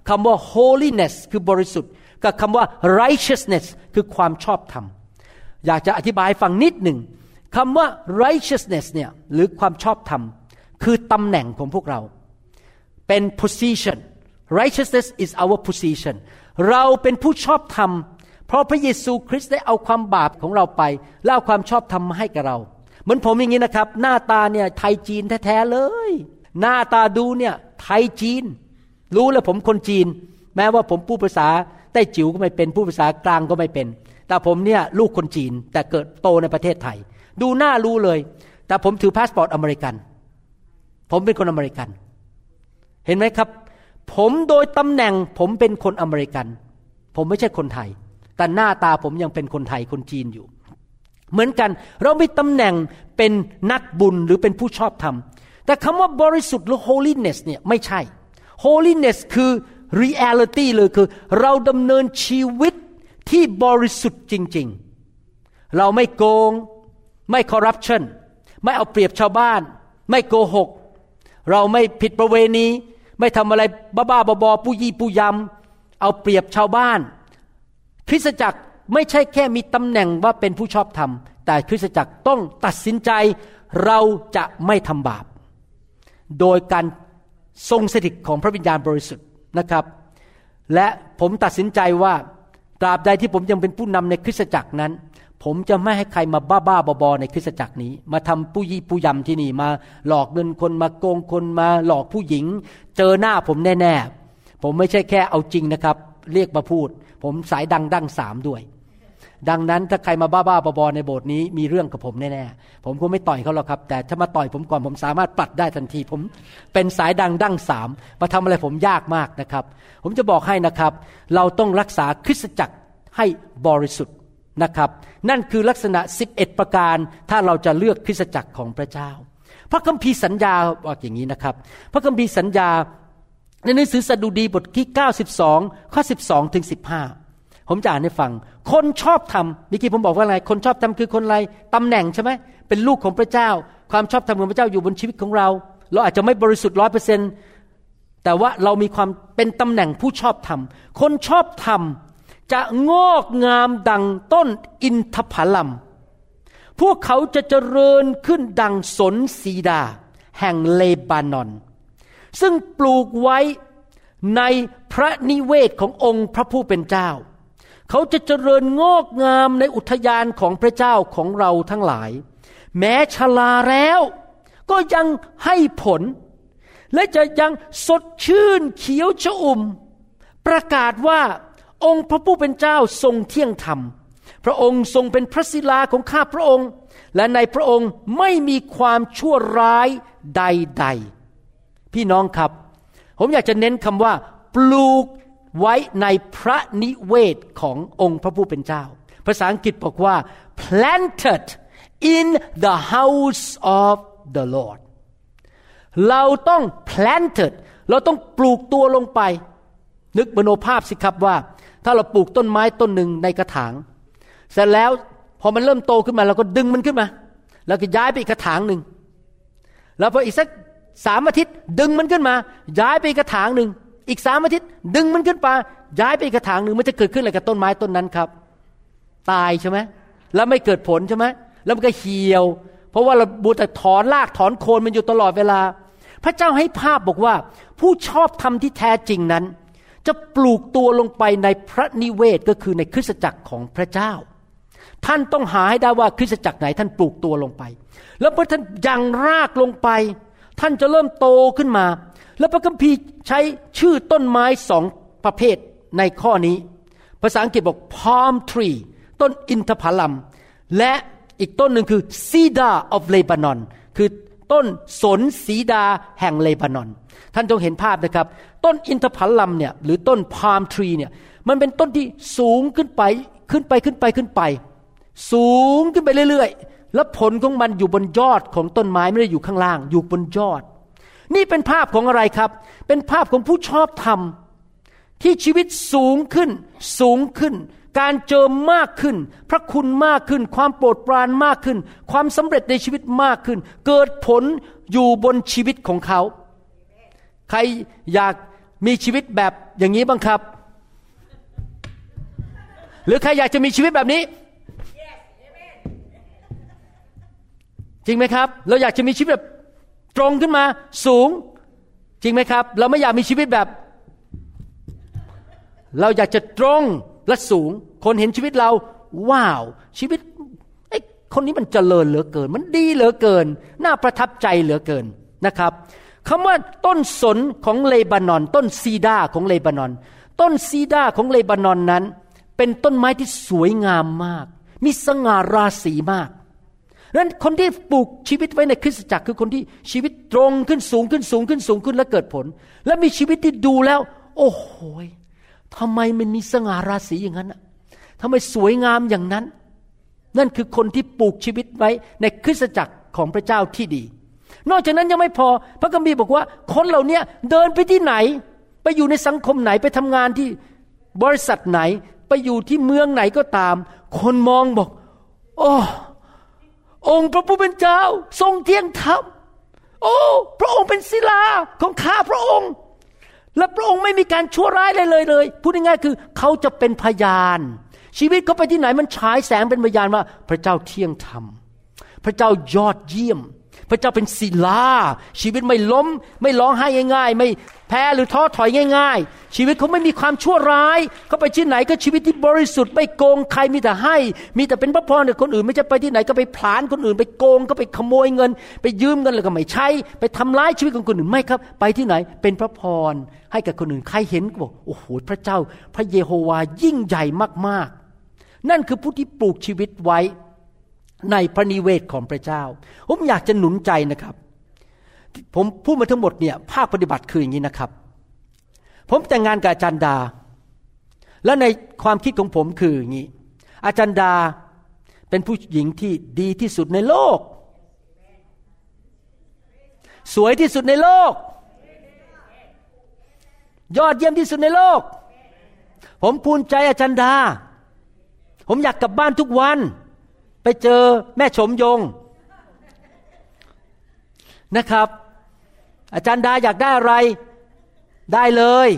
คำว่า holiness คือบริสุทธิ์ กับคำว่า righteousness คือความชอบธรรม อยากจะอธิบายฟังนิดหนึ่งคำว่า righteousness เนี่ยหรือความชอบธรรม คือตำแหน่งของพวกเรา เป็น position righteousness is our position เราเป็นผู้ชอบธรรม ราะพระเยซูคริสต์ได้เอาความบาปของเราไป แล้วเอาความชอบธรรมมาให้กับเรา เหมือนผมอย่างนี้นะครับ หน้าตาเนี่ยไทยจีนแท้ๆเลย หน้าตาดูเนี่ยไทยจีน รู้แล้วผมคนจีน แม้ว่าผมพูดภาษาแต้จิ๋วก็ไม่เป็นพูดภาษากลางก็ไม่เป็น แต่ผมเนี่ยลูกคนจีนแต่เกิดโตในประเทศไทย ดูหน้ารู้เลย แต่ผมถือพาสปอร์ตอเมริกัน ผมเป็นคนอเมริกัน เห็นไหมครับ ผมโดยตำแหน่งผมเป็นคนอเมริกัน ผมไม่ใช่คนไทย แต่หน้าตาผมยังเป็นคนไทยคนจีนอยู่ เหมือนกันเรามีตำแหน่งเป็นนักบุญหรือเป็นผู้ชอบธรรม แต่คำว่าบริสุทธิ์หรือ holiness เนี่ยไม่ใช่ holiness คือ reality เลยคือ เราดำเนินชีวิตที่บริสุทธิ์จริง ๆ เราไม่โกง ไม่คอร์รัปชันไม่เอาเปรียบชาวบ้าน ไม่โกหก เราไม่ผิดประเวณี ไม่ทำอะไรบ้าๆบอๆปุยี่ปุยำเอาเปรียบชาวบ้าน คริสตจักรไม่ใช่แค่มีตำแหน่งว่าเป็นผู้ชอบธรรม แต่คริสตจักรต้องตัดสินใจเราจะไม่ทำบาป โดยการทรงสถิตของพระวิญญาณบริสุทธิ์นะครับ และผมตัดสินใจว่าตราบใดที่ผมยังเป็นผู้นำในคริสตจักรนั้น ผมจะไม่ให้ใครมาบ้าบ้าบอในคริสตจักรนี้ มาทำผู้ยี่ผู้ยำที่นี่มา หลอกเงินคนมาโกงคนมาหลอกผู้หญิง เจอหน้าผมแน่ๆผมไม่ใช่แค่เอาจริงนะครับ เรียกมาพูด ผมสายดังดังสามด้วย ดังนั้นถ้าใครมาบ้าๆบอในโบสถ์นี้มีเรื่องกับผมแน่ๆผมก็ไม่ต่อยเขาหรอกครับ แต่ถ้ามาต่อยผมก่อนผมสามารถปัดได้ทันที ผมเป็นสายดังดั้งสามมาทำอะไรผมยากมากนะครับ ผมจะบอกให้นะครับ เราต้องรักษาคริสตจักรให้บริสุทธิ์นะครับ นั่นคือลักษณะ 11 ประการถ้าเราจะเลือกคริสตจักรของพระเจ้า พระคัมภีร์สัญญาบอกอย่างนี้นะครับ พระคัมภีร์สัญญา ในหนังสือสดุดีบทที่ 92 ข้อ 12 ถึง 15 ผมจะอ่านให้ฟัง คนชอบทำเมื่อกี้ผมบอกว่าอะไร คนชอบทำคือคนอะไรตำแหน่งใช่ไหมเป็นลูกของพระเจ้า ความชอบธรรมของพระเจ้าอยู่บนชีวิตของเรา เราอาจจะไม่บริสุทธิ์ร้อยเปอร์เซ็นต์แต่ว่าเรามีความเป็นตำแหน่งผู้ชอบธรรม คนชอบธรรมจะงอกงามดังต้นอินทผลัม พวกเขาจะเจริญขึ้นดังสนสีดา แห่งเลบานอน ซึ่งปลูกไว้ในพระนิเวศขององค์พระผู้เป็นเจ้า เขาจะเจริญงอกงามในอุทยานของพระเจ้าของเราทั้งหลาย แม้ชลาแล้วก็ยังให้ผล และจะยังสดชื่นเขียวชอุ่ม ประกาศว่าองค์พระผู้เป็นเจ้าทรงเที่ยงธรรม พระองค์ทรงเป็นพระศิลาของข้าพระองค์ และในพระองค์ไม่มีความชั่วร้ายใดๆ พี่น้องครับ ผมอยากจะเน้นคำว่า ปลูกไว้ในพระนิเวศขององค์พระผู้เป็นเจ้า ภาษาอังกฤษบอกว่า planted in the house of the Lord เราต้อง planted เราต้องปลูกตัวลงไป นึกมโนภาพสิครับว่า ถ้าเราปลูกต้นไม้ต้นหนึ่งในกระถาง เสร็จแล้วพอมันเริ่มโตขึ้นมา เราก็ดึงมันขึ้นมา แล้วก็ย้ายไปอีกกระถางหนึ่งแล้วพออีกสัก สามอาทิตย์ดึงมันขึ้นมา ย้ายไปกระถางหนึ่งอีกสามอาทิตย์ ดึงมันขึ้นไปย้ายไปกกระถางหนึ่งมันจะเกิดขึ้นอะไรกับต้นไม้ต้นนั้นครับ ตายใช่ไหมแล้วไม่เกิดผลใช่ไหมแล้วมันก็เหี่ยว เพราะว่าเราบูแต่ถอนรากถอนโคนมันอยู่ตลอดเวลา พระเจ้าให้ภาพบอกว่า ผู้ชอบธรรมที่แท้จริงนั้น จะปลูกตัวลงไปในพระนิเวศก็คือในคริสตจักรของพระเจ้า ท่านต้องหาให้ได้ว่าคริสตจักรไหนท่านปลูกตัวลงไป แล้วเมื่อท่านยังรากลงไป ท่านจะเริ่มโตขึ้นมา แล้วพระคัมภีร์ใช้ชื่อต้นไม้สองประเภทในข้อนี้ ภาษาอังกฤษบอก palm tree ต้นอินทผลัม และอีกต้นหนึ่งคือ cedar of Lebanon คือต้นสนสีดาแห่งเลบานอน ท่านจงเห็นภาพนะครับ ต้นอินทผลัมเนี่ยหรือต้นพาล์มทรีเนี่ยมันเป็นต้นที่สูงขึ้นไปขึ้นไปขึ้นไปขึ้นไป สูงขึ้นไปเรื่อยๆ แล้วผลของมันอยู่บนยอดของต้นไม้ไม่ได้อยู่ข้างล่าง อยู่บนยอด นี่เป็นภาพของอะไรครับ เป็นภาพของผู้ชอบธรรม ที่ชีวิตสูงขึ้น สูงขึ้น การเจอมากขึ้น พระคุณมากขึ้น ความโปรดปรานมากขึ้น ความสำเร็จในชีวิตมากขึ้น เกิดผลอยู่บนชีวิตของเขา ใครอยากมีชีวิตแบบอย่างนี้บ้างครับ หรือใครอยากจะมีชีวิตแบบนี้ จริงไหมครับ เราอยากจะมีชีวิตแบบตรงขึ้นมาสูง จริงไหมครับ เราไม่อยากมีชีวิตแบบ เราอยากจะตรงและสูง คนเห็นชีวิตเรา ว้าว ชีวิตไอ้คนนี้มันเจริญเหลือเกิน มันดีเหลือเกิน น่าประทับใจเหลือเกินนะครับคำว่าต้นสนของเลบานอน ต้นซีดาของเลบานอน ต้นซีดาของเลบานอนนั้น เป็นต้นไม้ที่สวยงามมาก มีสง่าราศีมาก นั้นคนที่ปลูกชีวิตไว้ในคริสตจักรคือคนที่ชีวิตตรงขึ้นสูงขึ้นสูงขึ้นสูงขึ้นและเกิดผล และมีชีวิตที่ดูแล้ว โอ้โหทำไมมันมีสง่าราศีอย่างนั้นทำไมสวยงามอย่างนั้น นั่นคือคนที่ปลูกชีวิตไว้ในคริสตจักรของพระเจ้าที่ดี นอกจากนั้นยังไม่พอ พระคัมภีร์บอกว่า คนเหล่านี้เดินไปที่ไหน ไปอยู่ในสังคมไหนไปทำงานที่บริษัทไหน ไปอยู่ที่เมืองไหนก็ตาม คนมองบอก โอ้ องค์พระผู้เป็นเจ้าทรงเที่ยงธรรม โอ้ พระองค์เป็นศิลาของข้าพระองค์ และพระองค์ไม่มีการชั่วร้ายเลยเลยเลย พูดง่ายๆคือเขาจะเป็นพยาน ชีวิตเขาไปที่ไหนมันฉายแสงเป็นพยานว่า พระเจ้าเที่ยงธรรม พระเจ้ายอดเยี่ยม พระเจ้าเป็นศิลา ชีวิตไม่ล้ม ไม่ร้องไห้ง่าย ๆ ไม่แพ้หรือท้อถอยง่าย ๆ ชีวิตเขาไม่มีความชั่วร้าย เขาไปที่ไหนก็ชีวิตที่บริสุทธิ์ไม่โกงใครมีแต่ให้ มีแต่เป็นพระพรกับคนอื่น ไม่จะไปที่ไหนก็ไปผลานคนอื่น ไปโกงก็ไปขโมยเงิน ไปยืมเงินแล้วก็ไม่ใช้ ไปทำร้ายชีวิตของคนอื่นไม่ครับ ไปที่ไหนเป็นพระพรให้กับคนอื่นใครเห็นก็บอกโอ้โหพระเจ้า พระเยโฮวายิ่งใหญ่มากๆ นั่นคือผู้ที่ปลูกชีวิตไว้ ในพระนิเวศของพระเจ้า ผมอยากจะหนุนใจนะครับ ผมพูดมาทั้งหมดเนี่ยภาคปฏิบัติคืออย่างนี้นะครับ ผมแต่งงานกับอาจารย์ดา และในความคิดของผมคืออย่างนี้ อาจารย์ดาเป็นผู้หญิงที่ดีที่สุดในโลก สวยที่สุดในโลก ยอดเยี่ยมที่สุดในโลก ผมภูมิใจอาจารย์ดา ผมอยากกลับบ้านทุกวัน ไปเจอแม่ชมยงนะครับ อาจารย์ดาอยากได้อะไรได้เลย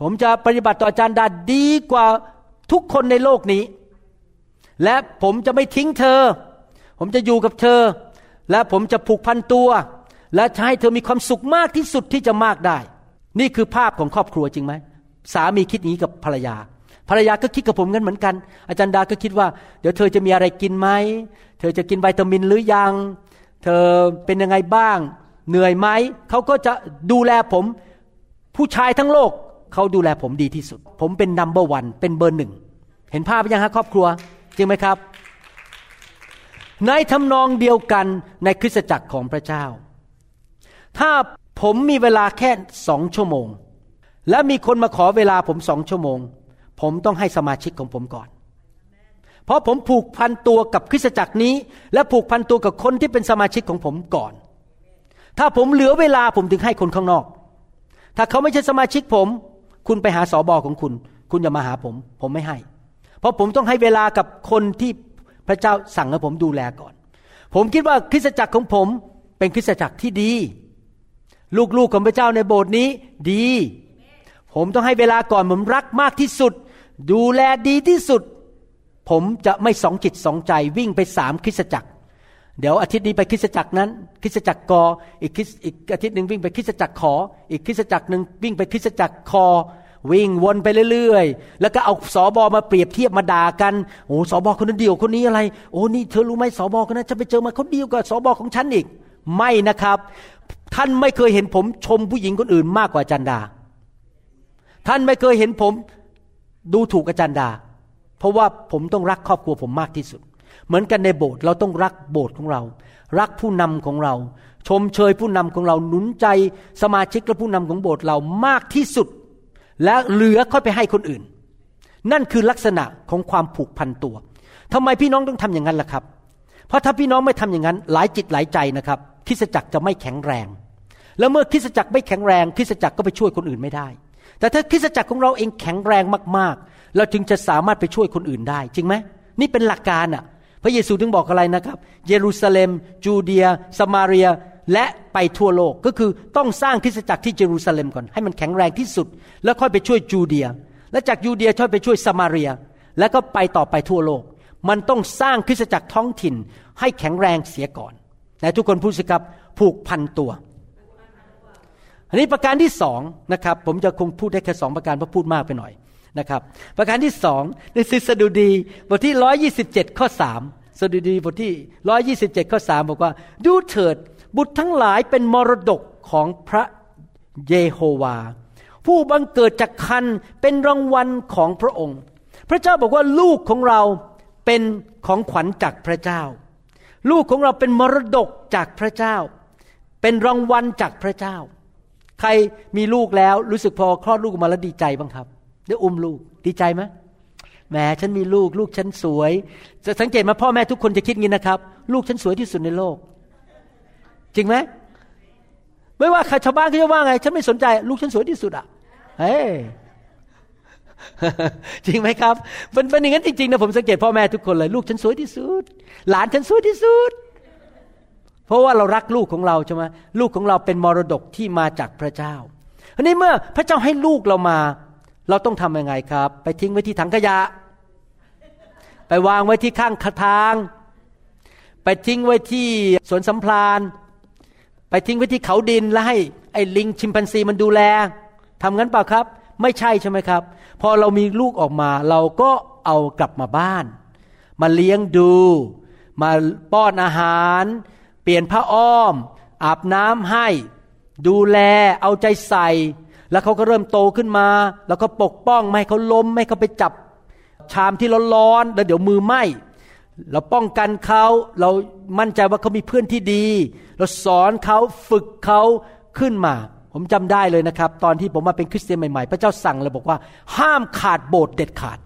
ผมจะปฏิบัติต่ออาจารย์ดาดีกว่าทุกคนในโลกนี้ และผมจะไม่ทิ้งเธอ ผมจะอยู่กับเธอ และผมจะผูกพันตัว และจะให้เธอมีความสุขมากที่สุดที่จะมากได้ นี่คือภาพของครอบครัวจริงไหมสามีคิดอย่างนี้กับภรรยา ภรรยาก็คิดกับผมกันเหมือนกัน อาจารย์ดาก็คิดว่า เดี๋ยวเธอจะมีอะไรกินไหม เธอจะกินวิตามินหรือยัง เธอเป็นยังไงบ้าง เหนื่อยไหม เขาก็จะดูแลผม ผู้ชายทั้งโลก เขาดูแลผมดีที่สุด ผมเป็นนัมเบอร์วัน เป็นเบอร์หนึ่ง เห็นภาพยังฮะครอบครัว จริงไหมครับ ในทำนองเดียวกันในคริสตจักรของพระเจ้า ถ้าผมมีเวลาแค่สองชั่วโมง และมีคนมาขอเวลาผมสองชั่วโมง ผมต้องให้สมาชิกของผมก่อน เพราะผมผูกพันตัวกับคริสตจักรนี้ และผูกพันตัวกับคนที่เป็นสมาชิกของผมก่อน ถ้าผมเหลือเวลาผมถึงให้คนข้างนอก ถ้าเขาไม่ใช่สมาชิกผม คุณไปหาสอบอของคุณ คุณอย่ามาหาผม ผมไม่ให้ เพราะผมต้องให้เวลากับคนที่พระเจ้าสั่งให้ผมดูแลก่อน ผมคิดว่าคริสตจักรของผมเป็นคริสตจักรที่ดี ลูกๆของพระเจ้าในโบสถ์นี้ดี ผมต้องให้เวลาก่อนผมรักมากที่สุด ดูแลดีที่สุด ผมจะไม่สองจิตสองใจวิ่งไปสามคริสตจักร เดี๋ยวอาทิตย์นี้ไปคริสตจักรนั้น คริสตจักรกออีกคริสอีกอาทิตย์หนึ่งวิ่งไปคริสตจักรขอ อีกคริสตจักรหนึ่งวิ่งไปคริสตจักรคอวิ่งวนไปเรื่อยๆ แล้วก็เอาสอบอมาเปรียบเทียบมาด่ากัน โอ้สอบอคนนั้นเดียวคนนี้อะไร โอ้ นี่เธอรู้ไหมสอบอคนนั้นฉันไปเจอมาเขาดีกว่าสอบอของฉันอีก ไม่นะครับ ท่านไม่เคยเห็นผมชมผู้หญิงคนอื่นมากกว่าจันดา ท่านไม่เคยเห็นผม ดูถูกอาจารย์ดา เพราะว่าผมต้องรักครอบครัวผมมากที่สุด เหมือนกันในโบสถ์เราต้องรักโบสถ์ของเรา รักผู้นำของเรา ชมเชยผู้นำของเราหนุนใจสมาชิกและผู้นำของโบสถ์เรามากที่สุด และเหลือค่อยไปให้คนอื่น นั่นคือลักษณะของความผูกพันตัวทำไมพี่น้องต้องทำอย่างนั้นล่ะครับ เพราะถ้าพี่น้องไม่ทำอย่างนั้น หลายจิตหลายใจนะครับคริสจักรจะไม่แข็งแรง แล้วเมื่อคริสจักรไม่แข็งแรงคริสจักรก็ไปช่วยคนอื่นไม่ได้ แต่ถ้าคริสตจักรของเราเองแข็งแรงมากๆ เราจึงจะสามารถไปช่วยคนอื่นได้ จริงไหมนี่เป็นหลักการอะ พระเยซูถึงบอกอะไรนะครับ เยรูซาเล็ม จูเดียสมาเรีย และไปทั่วโลกก็คือต้องสร้างคริสตจักรที่เยรูซาเล็มก่อนให้มันแข็งแรงที่สุด แล้วค่อยไปช่วยจูเดีย และจากยูเดียค่อยไปช่วยสมาเรีย แล้วก็ไปต่อไปทั่วโลก มันต้องสร้างคริสตจักรท้องถิ่นให้แข็งแรงเสียก่อนแต่ทุกคนพูดสิครับผูกพันตัว นนี้ประการที่สองนะครับผมจะคงพูดได้แค่สองประการเพราะพูดมากไปหน่อยนะครับ ประการที่สองในสดุดีบทที่ร้อยี่สิบเจ็ดข้อสามสดุดีบทที่ร้อยี่สิบเจ็ดข้อสามบอกว่า ดูเถิดบุตรทั้งหลายเป็นมรดกของพระเยโฮวา ผู้บังเกิดจากคันเป็นรางวัลของพระองค์ พระเจ้าบอกว่าลูกของเราเป็นของขวัญจากพระเจ้า ลูกของเราเป็นมรดกจากพระเจ้า เป็นรางวัลจากพระเจ้า ใครมีลูกแล้วรู้สึกพอคลอดลูกออกมาแล้วดีใจบ้างครับได้อุ้มลูกดีใจไหมแหมฉันมีลูกลูกฉันสวย จะสังเกตมาพ่อแม่ทุกคนจะคิดงี้นะครับ ลูกฉันสวยที่สุดในโลก จริงไหมไม่ว่าใครชาวบ้านเขาจะว่าไง ฉันไม่สนใจ ลูกฉันสวยที่สุดอะเฮ้จริงไหมครับเป็นเป็นอย่างนั้นจริงๆนะผมสังเกตพ่อแม่ทุกคนเลย ลูกฉันสวยที่สุด หลานฉันสวยที่สุด เพราะว่าเรารักลูกของเราใช่ไหมลูกของเราเป็นมรดกที่มาจากพระเจ้าอันนี้เมื่อพระเจ้าให้ลูกเรามา เราต้องทำยังไงครับ ไปทิ้งไว้ที่ถังขยะ ไปวางไว้ที่ข้างคทาง ไปทิ้งไว้ที่สวนสำพรานไปทิ้งไว้ที่เขาดินแล้วให้ไอ้ลิงชิมพันซีมันดูแลทำงั้นเปล่าครับ ไม่ใช่ใช่ไหมครับ พอเรามีลูกออกมา เราก็เอากลับมาบ้าน มาเลี้ยงดู มาป้อนอาหาร เปลี่ยนผ้าอ้อม อาบน้ำให้ ดูแลเอาใจใส่ แล้วเขาก็เริ่มโตขึ้นมา แล้วก็ปกป้องไม่ให้เขาล้มไม่ให้เขาไปจับ ชามที่ร้อนๆแล้วเดี๋ยวมือไหม้เราป้องกันเขาเรามั่นใจว่าเขามีเพื่อนที่ดี เราสอนเขาฝึกเขาขึ้นมา ผมจำได้เลยนะครับ ตอนที่ผมมาเป็นคริสเตียนใหม่ๆ พระเจ้าสั่งเลยบอกว่า ห้ามขาดโบสถ์เด็ดขาด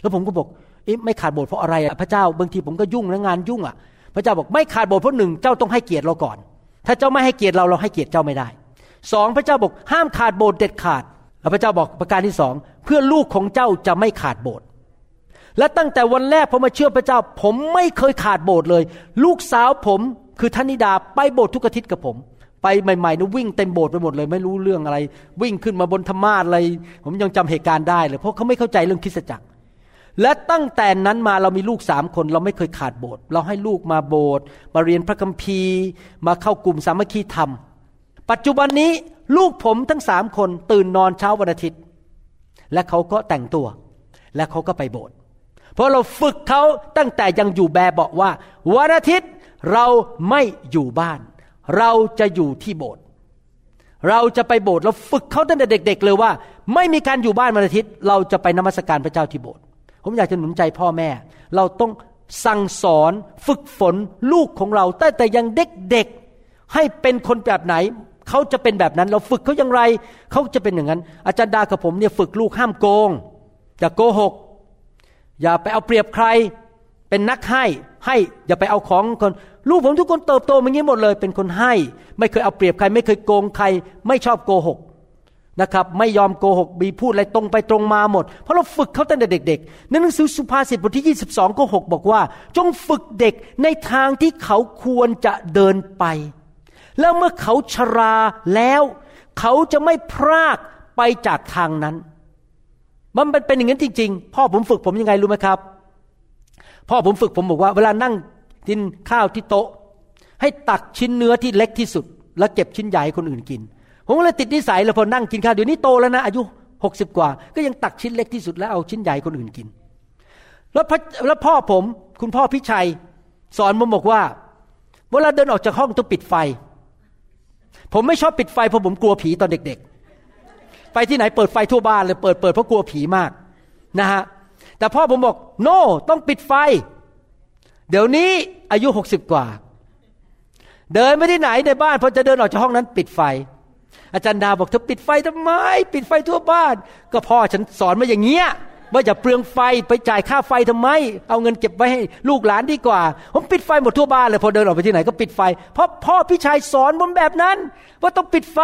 แล้วผมก็บอกเอ๊ะไม่ขาดโบสถ์เพราะอะไรพระเจ้าบางทีผมก็ยุ่งและงานยุ่งอะ พระเจ้าบอกไม่ขาดโบสถ์เพราะหนึ่งเจ้าต้องให้เกียรติเราก่อน ถ้าเจ้าไม่ให้เกียรติเราเราให้เกียรติเจ้าไม่ได้สองพระเจ้าบอกห้ามขาดโบสถ์เด็ดขาดแล้วพระเจ้าบอกประการที่สองเพื่อลูกของเจ้าจะไม่ขาดโบสถ์และตั้งแต่วันแรกผมมาเชื่อพระเจ้า ผมไม่เคยขาดโบสถ์เลย ลูกสาวผมคือธนิดาไปโบสถ์ทุกอาทิตย์กับผม ไปใหม่ๆนะวิ่งเต็มโบสถ์ไปหมดเลย ไม่รู้เรื่องอะไร วิ่งขึ้นมาบนธรรมาสอะไร ผมยังจำเหตุการณ์ได้เลยเพราะเขาไม่เข้าใจเรื่องคริสตจักร และตั้งแต่นั้นมาเรามีลูกสามคน เราไม่เคยขาดโบสถ์เราให้ลูกมาโบสถ์มาเรียนพระคัมภีร์ มาเข้ากลุ่มสามัคคีธรรม ปัจจุบันนี้ลูกผมทั้งสามคนตื่นนอนเช้าวันอาทิตย์ และเขาก็แต่งตัว และเขาก็ไปโบสถ์เพราะเราฝึกเขาตั้งแต่ยังอยู่แบบบอกว่า วันอาทิตย์เราไม่อยู่บ้าน เราจะอยู่ที่โบสถ์เราจะไปโบสถ์เราฝึกเขาตั้งแต่เด็ก ๆ เลยว่า ไม่มีการอยู่บ้านวันอาทิตย์ เราจะไปนมัสการพระเจ้าที่โบสถ์ ผมอยากจะหนุนใจพ่อแม่ เราต้องสั่งสอนฝึกฝนลูกของเราตั้งแต่ยังเด็กๆให้เป็นคนแบบไหนเขาจะเป็นแบบนั้น เราฝึกเขาอย่างไรเขาจะเป็นอย่างนั้น อาจารย์ดากับผมเนี่ยฝึกลูกห้ามโกงอย่าโกหก อย่าไปเอาเปรียบใคร เป็นนักให้ให้อย่าไปเอาของคนลูกผมทุกคนเติบโตมาอย่างนี้หมดเลย เป็นคนให้ ไม่เคยเอาเปรียบใคร ไม่เคยโกงใคร ไม่ชอบโกหก นะครับไม่ยอมโกหกมีพูดอะไรตรงไปตรงมาหมด เพราะเราฝึกเขาตั้งแต่เด็กๆ ในหนังสือสุภาษิตบทที่ 22ข้อ6บอกว่า จงฝึกเด็กในทางที่เขาควรจะเดินไป แล้วเมื่อเขาชราแล้ว เขาจะไม่พรากไปจากทางนั้น มันเป็นอย่างนั้นจริง ๆ พ่อผมฝึกผมยังไงรู้ไหมครับ พ่อผมฝึกผมบอกว่า เวลานั่งกินข้าวที่โต๊ะ ให้ตักชิ้นเนื้อที่เล็กที่สุด แล้วเก็บชิ้นใหญ่ให้คนอื่นกิน ผมก็เลยติดนิสัยเลยพอนั่งกินข้าวเดี๋ยวนี้โตแล้วนะอายุหกสิบกว่า ก็ยังตักชิ้นเล็กที่สุดแล้วเอาชิ้นใหญ่คนอื่นกิน แล้วแล้วพ่อผม คุณพ่อพิชัย สอนผมบอกว่า เวลาเดินออกจากห้องต้องปิดไฟ ผมไม่ชอบปิดไฟเพราะผมกลัวผีตอนเด็ก ๆ ไปที่ไหนเปิดไฟทั่วบ้านเลยเปิดเปิดเพราะกลัวผีมากนะฮะแต่พ่อผมบอกโน no, ต้องปิดไฟ เดี๋ยวนี้อายุหกสิบกว่า เดินไปที่ไหนในบ้านพอจะเดินออกจากห้องนั้นปิดไฟ อาจารย์ดาบอกเธอปิดไฟทำไม ปิดไฟทั่วบ้าน ก็พ่อฉันสอนมาอย่างเงี้ยว่าอย่าเปลืองไฟไปจ่ายค่าไฟทำไม เอาเงินเก็บไว้ให้ลูกหลานดีกว่า ผมปิดไฟหมดทั่วบ้านเลยพอเดินออกไปที่ไหนก็ปิดไฟ เพราะพ่อพี่ชายสอนผมแบบนั้น ว่าต้องปิดไฟ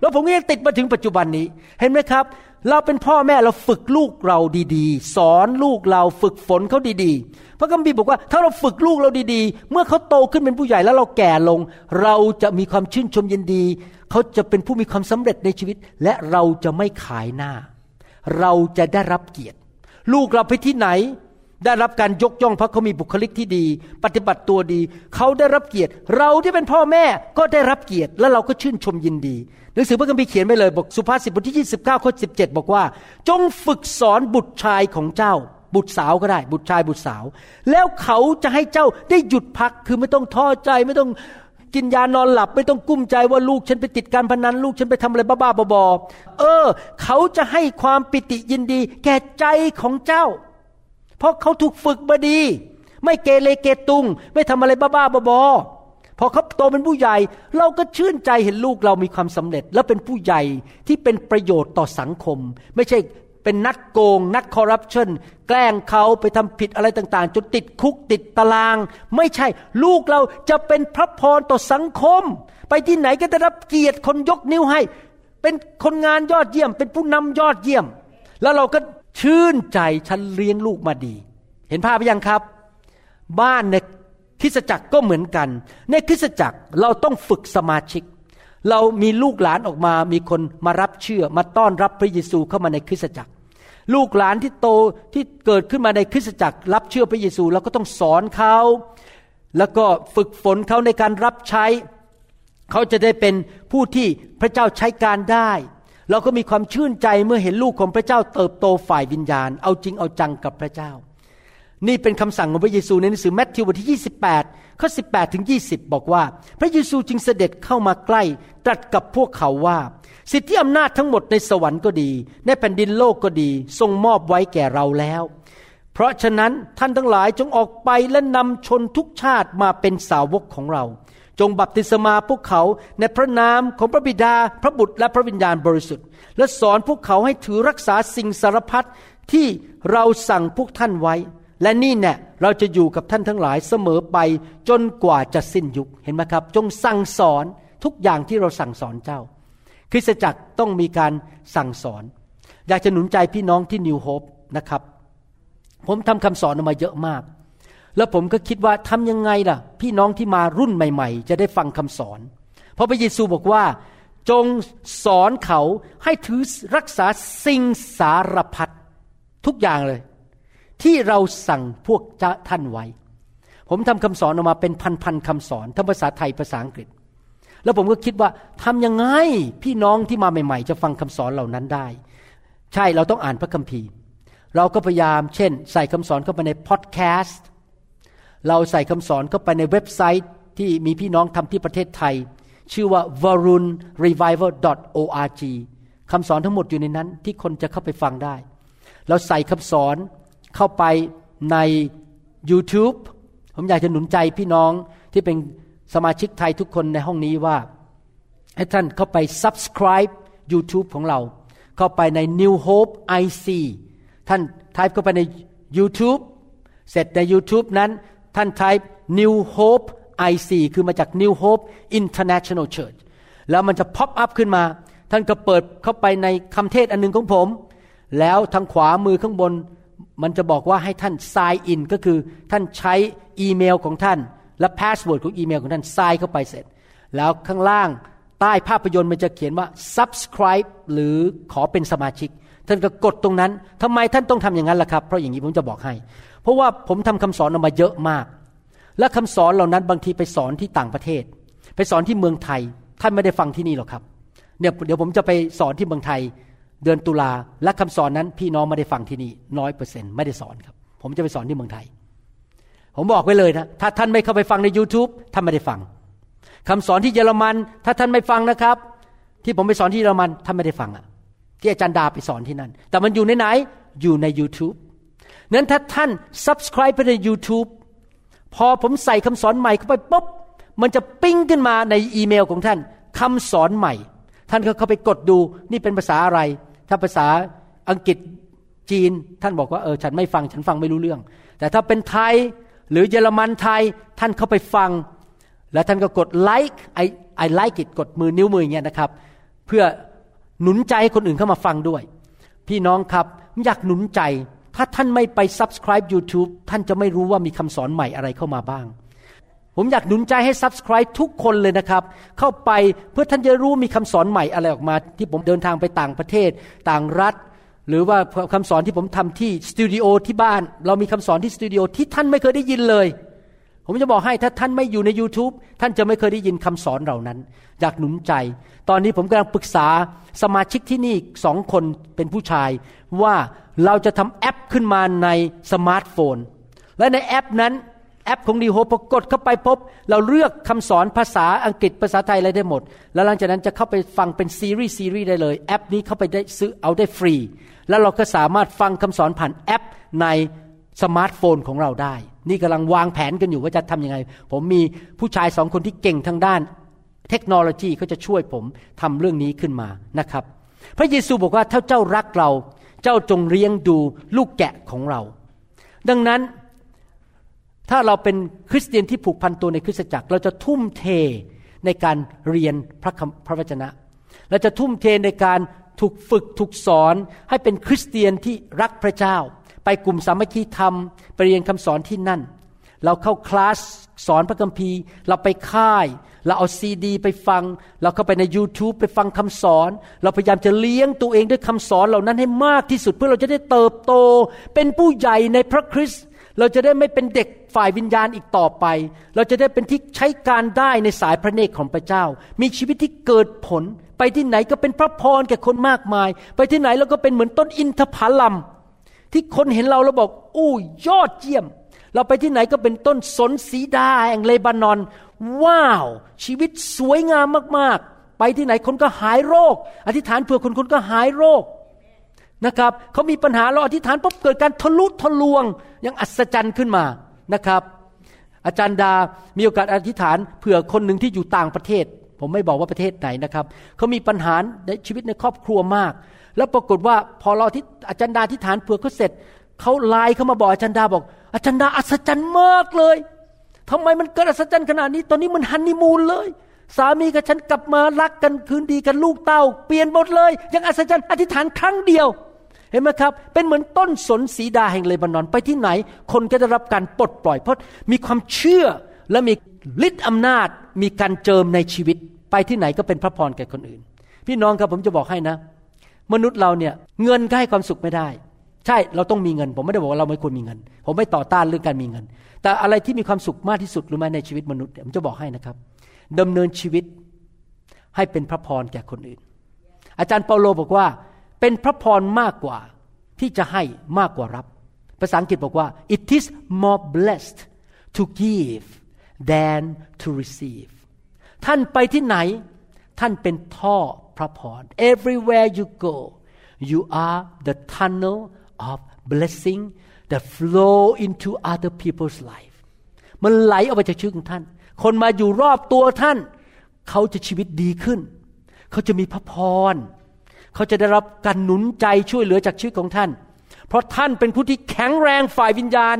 แล้วผมก็ยังติดมาถึงปัจจุบันนี้ เห็นไหมครับ เราเป็นพ่อแม่เราฝึกลูกเราดีๆ สอนลูกเราฝึกฝนเขาดีๆ พระคัมภีร์บอกว่าถ้าเราฝึกลูกเราดีๆ เมื่อเขาโตขึ้นเป็นผู้ใหญ่แล้วเราแก่ลง เราจะมีความชื่นชมยินดี เขาจะเป็นผู้มีความสำเร็จในชีวิต และเราจะไม่ขายหน้า เราจะได้รับเกียรติ ลูกเราไปที่ไหน ได้รับการยกย่องเพราะเขามีบุคลิกที่ดี ปฏิบัติตัวดี เขาได้รับเกียรติ เราที่เป็นพ่อแม่ก็ได้รับเกียรติ และเราก็ชื่นชมยินดี หนังสือพระคัมภีร์เขียนไว้เลยบอกสุภาษิตบทที่ 29ข้อ17 บอกว่า จงฝึกสอนบุตรชายของเจ้า บุตรสาวก็ได้ บุตรชายบุตรสาว แล้วเขาจะให้เจ้าได้หยุดพักคือไม่ต้องท้อใจไม่ต้องกินยานอนหลับไม่ต้องกุ้มใจว่าลูกฉันไปติดการพนันลูกฉันไปทำอะไรบ้าๆบอๆเออ เขาจะให้ความปิติยินดี แก่ใจของเจ้า เพราะเขาถูกฝึกมาดี ไม่เกเรเกตุง ไม่ทำอะไรบ้าๆบอๆพอเขาโตเป็นผู้ใหญ่ เราก็ชื่นใจเห็นลูกเรามีความสำเร็จ และเป็นผู้ใหญ่ที่เป็นประโยชน์ต่อสังคม ไม่ใช่เป็นนักโกง นักคอร์รัปชันแกล้งเขาไปทำผิดอะไรต่างๆ จนติดคุกติดตาราง ไม่ใช่ลูกเราจะเป็นพระพรต่อสังคม ไปที่ไหนก็ได้รับเกียรติคนยกนิ้วให้ เป็นคนงานยอดเยี่ยม เป็นผู้นำยอดเยี่ยม แล้วเราก็ ชื่นใจฉันเลี้ยงลูกมาดี เห็นภาพยังครับ บ้านในคริสจักรก็เหมือนกัน ในคริสจักรเราต้องฝึกสมาชิก เรามีลูกหลานออกมา มีคนมารับเชื่อมาต้อนรับพระเยซูเข้ามาในคริสจักร ลูกหลานที่โตที่เกิดขึ้นมาในคริสจักร รับเชื่อพระเยซูเราก็ต้องสอนเขาแล้วก็ฝึกฝนเขาในการรับใช้ เขาจะได้เป็นผู้ที่พระเจ้าใช้การได้ เราก็มีความชื่นใจเมื่อเห็นลูกของพระเจ้าเติบโตฝ่ายวิญญาณ เอาจริงเอาจังกับพระเจ้า นี่เป็นคำสั่งของพระเยซูในหนังสือแมทธิวบทที่ 28 ข้อ 18 ถึง 20 บอกว่า พระเยซูจึงเสด็จเข้ามาใกล้ ตรัสกับพวกเขาว่า สิทธิอำนาจทั้งหมดในสวรรค์ก็ดี ในแผ่นดินโลกก็ดี ทรงมอบไว้แก่เราแล้ว เพราะฉะนั้นท่านทั้งหลายจงออกไปและนำชนทุกชาติมาเป็นสาวกของเรา จงบัพติศมาพวกเขาในพระนามของพระบิดาพระบุตรและพระวิญญาณบริสุทธิ์ และสอนพวกเขาให้ถือรักษาสิ่งสารพัดที่เราสั่งพวกท่านไว้ และนี่แน่เราจะอยู่กับท่านทั้งหลายเสมอไปจนกว่าจะสิ้นยุคเห็นไหมครับ จงสั่งสอนทุกอย่างที่เราสั่งสอนเจ้า คริสตจักรต้องมีการสั่งสอน อยากจะหนุนใจพี่น้องที่นิวโฮปนะครับ ผมทำคำสอนออกมาเยอะมาก แล้วผมก็คิดว่าทำยังไงล่ะ พี่น้องที่มารุ่นใหม่ ๆ จะได้ฟังคำสอน เพราะพระเยซูบอกว่า จงสอนเขาให้ถือรักษาสิ่งสารพัดทุกอย่างเลย ที่เราสั่งพวกท่านไว้ ผมทำคำสอนออกมาเป็นพันๆคำสอนทั้งภาษาไทยภาษาอังกฤษ แล้วผมก็คิดว่าทำยังไงพี่น้องที่มาใหม่ ๆ จะฟังคำสอนเหล่านั้นได้ ใช่เราต้องอ่านพระคัมภีร์ เราก็พยายามเช่น ใส่คำสอนเข้าไปในพอดแคสต์ เราใส่คำสอนเข้าไปในเว็บไซต์ที่มีพี่น้องทำที่ประเทศไทย ชื่อว่า varunrevival.org คำสอนทั้งหมดอยู่ในนั้นที่คนจะเข้าไปฟังได้ เราใส่คำสอนเข้าไปใน YouTube ผมอยากจะหนุนใจพี่น้องที่เป็นสมาชิกไทยทุกคนในห้องนี้ว่า ให้ท่านเข้าไป subscribe YouTube ของเรา เข้าไปใน New Hope IC ท่านทายเข้าไปใน YouTube เสร็จใน YouTube นั้น ท่านทาย New Hope IC คือมาจาก New Hope International Church แล้วมันจะ pop up ขึ้นมา ท่านก็เปิดเข้าไปในคำเทศอันหนึงของผม แล้วทางขวามือข้างบน มันจะบอกว่าให้ท่าน sign in ก็คือท่านใช้อีเมลของท่าน และ password ของอีเมลของท่าน sign เข้าไปเสร็จ แล้วข้างล่างใต้ภาพยนตร์มันจะเขียนว่า subscribe หรือขอเป็นสมาชิก ท่านก็กดตรงนั้นทำไมท่านต้องทำอย่างนั้นล่ะครับ เพราะอย่างนี้ผมจะบอกให้ เพราะว่าผมทำคำสอนออกมาเยอะมาก และคำสอนเหล่านั้นบางทีไปสอนที่ต่างประเทศ ไปสอนที่เมืองไทย ท่านไม่ได้ฟังที่นี่หรอกครับเนี่ยเดี๋ยวผมจะไปสอนที่เมืองไทย เดือนตุลาและคำสอนนั้นพี่น้องไม่ได้ฟังที่นี่น้อยเปอร์เซ็นต์ไม่ได้สอนครับ ผมจะไปสอนที่เมืองไทย ผมบอกไว้เลยนะถ้าท่านไม่เข้าไปฟังใน YouTube ท่านไม่ได้ฟังคำสอนที่เยอรมัน ถ้าท่านไม่ฟังนะครับ ที่ผมไปสอนที่เยอรมันท่านไม่ได้ฟังอะที่อาจารย์ดาไปสอนที่นั่นแต่มันอยู่ในไหนอยู่ใน YouTube นั้นถ้าท่าน subscribe ไปใน YouTube พอผมใส่คำสอนใหม่เข้าไปปุ๊บ มันจะปิ้งขึ้นมาในอีเมลของท่านคำสอนใหม่ ท่านก็เข้าไปกดดูนี่เป็นภาษาอะไร ถ้าภาษาอังกฤษจีน ท่านบอกว่าเออฉันไม่ฟังฉันฟังไม่รู้เรื่อง แต่ถ้าเป็นไทยหรือเยอรมันไทยท่านเข้าไปฟัง แล้วท่านก็กดไลค์ไอไอไลค์กิดกดมือนิ้วมืออย่างเงี้ยนะครับ เพื่อหนุนใจให้คนอื่นเข้ามาฟังด้วย พี่น้องครับอยากหนุนใจ ถ้าท่านไม่ไป subscribe YouTube ท่านจะไม่รู้ว่ามีคำสอนใหม่อะไรเข้ามาบ้าง ผมอยากหนุนใจให้ subscribe ทุกคนเลยนะครับ เข้าไปเพื่อท่านจะรู้มีคำสอนใหม่อะไรออกมา ที่ผมเดินทางไปต่างประเทศ ต่างรัฐ หรือว่าคำสอนที่ผมทำที่สตูดิโอที่บ้าน เรามีคำสอนที่สตูดิโอที่ท่านไม่เคยได้ยินเลย ผมจะบอกให้ถ้าท่านไม่อยู่ใน YouTube ท่านจะไม่เคยได้ยินคำสอนเหล่านั้น อยากหนุนใจ ตอนนี้ผมกำลังปรึกษาสมาชิกที่นี่สองคนเป็นผู้ชายว่า เราจะทำแอปขึ้นมาในสมาร์ทโฟน และในแอปนั้นแอปของ The Hope พอกดเข้าไปปุ๊บ เราเลือกคำสอนภาษาอังกฤษภาษาไทยอะไรได้หมด แล้วหลังจากนั้นจะเข้าไปฟังเป็นซีรีส์ซีรีส์ได้เลย แอปนี้เข้าไปได้ซื้อเอาได้ฟรี แล้วเราก็สามารถฟังคำสอนผ่านแอปในสมาร์ทโฟนของเราได้ นี่กำลังวางแผนกันอยู่ว่าจะทำยังไง ผมมีผู้ชายสองคนที่เก่งทางด้าน เทคโนโลยีเขาจะช่วยผมทำเรื่องนี้ขึ้นมานะครับ พระเยซูบอกว่าถ้าเจ้ารักเรา เจ้าจงเลี้ยงดูลูกแกะของเรา ดังนั้นถ้าเราเป็นคริสเตียนที่ผูกพันตัวในคริสตจักร เราจะทุ่มเทในการเรียนพระพระวจนะ เราจะทุ่มเทในการถูกฝึกถูกสอนให้เป็นคริสเตียนที่รักพระเจ้า ไปกลุ่มสามัคคีธรรม ไปเรียนคำสอนที่นั่น เราเข้าคลาสสอนพระคัมภีร์ เราไปค่าย เราเอาซีดี ไปฟัง เราเข้าไปใน YouTube ไปฟังคำสอน เราพยายามจะเลี้ยงตัวเองด้วยคำสอนเหล่านั้นให้มากที่สุดเพื่อเราจะได้เติบโต เป็นผู้ใหญ่ในพระคริสต์เราจะได้ไม่เป็นเด็กฝ่ายวิญญาณอีกต่อไป เราจะได้เป็นที่ใช้การได้ในสายพระเนตรของพระเจ้า มีชีวิตที่เกิดผล ไปที่ไหนก็เป็นพระพรแก่คนมากมาย ไปที่ไหนเราก็เป็นเหมือนต้นอินทผลัมที่คนเห็นเราแล้วบอก อู้ยอดเยี่ยม เราไปที่ไหนก็เป็นต้นสนสีดาแห่งเลบานอน ว้าว ชีวิตสวยงามมากๆ ไปที่ไหนคนก็หายโรค อธิษฐานเผื่อคนคนก็หายโรคนะครับเขามีปัญหาเราอธิษฐานปุ๊บเกิดการทะลุทะลวงย่างอัศจรรย์ขึ้นมานะครับ อาจารย์ดา มีโอกาสอธิษฐานเผื่อคนหนึ่งที่อยู่ต่างประเทศ ผมไม่บอกว่าประเทศไหนนะครับเขามีปัญหาในชีวิตในครอบครัวมาก แล้วปรากฏว่าพอเราที่อาจารย์ดาอธิษฐานเผื่อเขาเสร็จเขาไลน์เข้ามาบอกอาจารย์ดาบอก อาจารย์ดาอัศจรรย์มากเลย ทำไมมันเกิดอัศจรรย์ขนาดนี้ ตอนนี้มันฮันนีมูนเลย สามีกับฉันกลับมารักกันคืนดีกันลูกเต้า เปลี่ยนหมดเลย ยังอัศจรรย์อธิษฐานครั้งเดียว เห็นไหมครับ เป็นเหมือนต้นสนสีดาแห่งเลบานอนไปที่ไหน คนก็จะรับการปลดปล่อยเพราะมีความเชื่อและมีฤทธิ์อำนาจมีการเจิมในชีวิต ไปที่ไหนก็เป็นพระพรแก่คนอื่น พี่น้องครับผมจะบอกให้นะ มนุษย์เราเนี่ยเงินก็ให้ความสุขไม่ได้ ใช่เราต้องมีเงิน ผมไม่ได้บอกว่าเราไม่ควรมีเงิน ผมไม่ต่อต้านเรื่องการมีเงิน แต่อะไรที่มีความสุขมากที่สุดรู้ไหมในชีวิตมนุษย์ผมจะบอกให้นะครับดำเนินชีวิตให้เป็นพระพรแก่คนอื่น อาจารย์เปาโลบอกว่า เป็นพระพรมากกว่าที่จะให้มากกว่ารับ ภาษาอังกฤษบอกว่า it is more blessed to give than to receive ท่านไปที่ไหน ท่านเป็นท่อพระพร everywhere you go you are the tunnel of blessing that flow into other people's life มันไหลออกไปจากชีวิตของท่าน คนมาอยู่รอบตัวท่าน เขาจะชีวิตดีขึ้น เขาจะมีพระพร เขาจะได้รับการหนุนใจช่วยเหลือจากชีวิตของท่าน เพราะท่านเป็นผู้ที่แข็งแรงฝ่ายวิญญาณ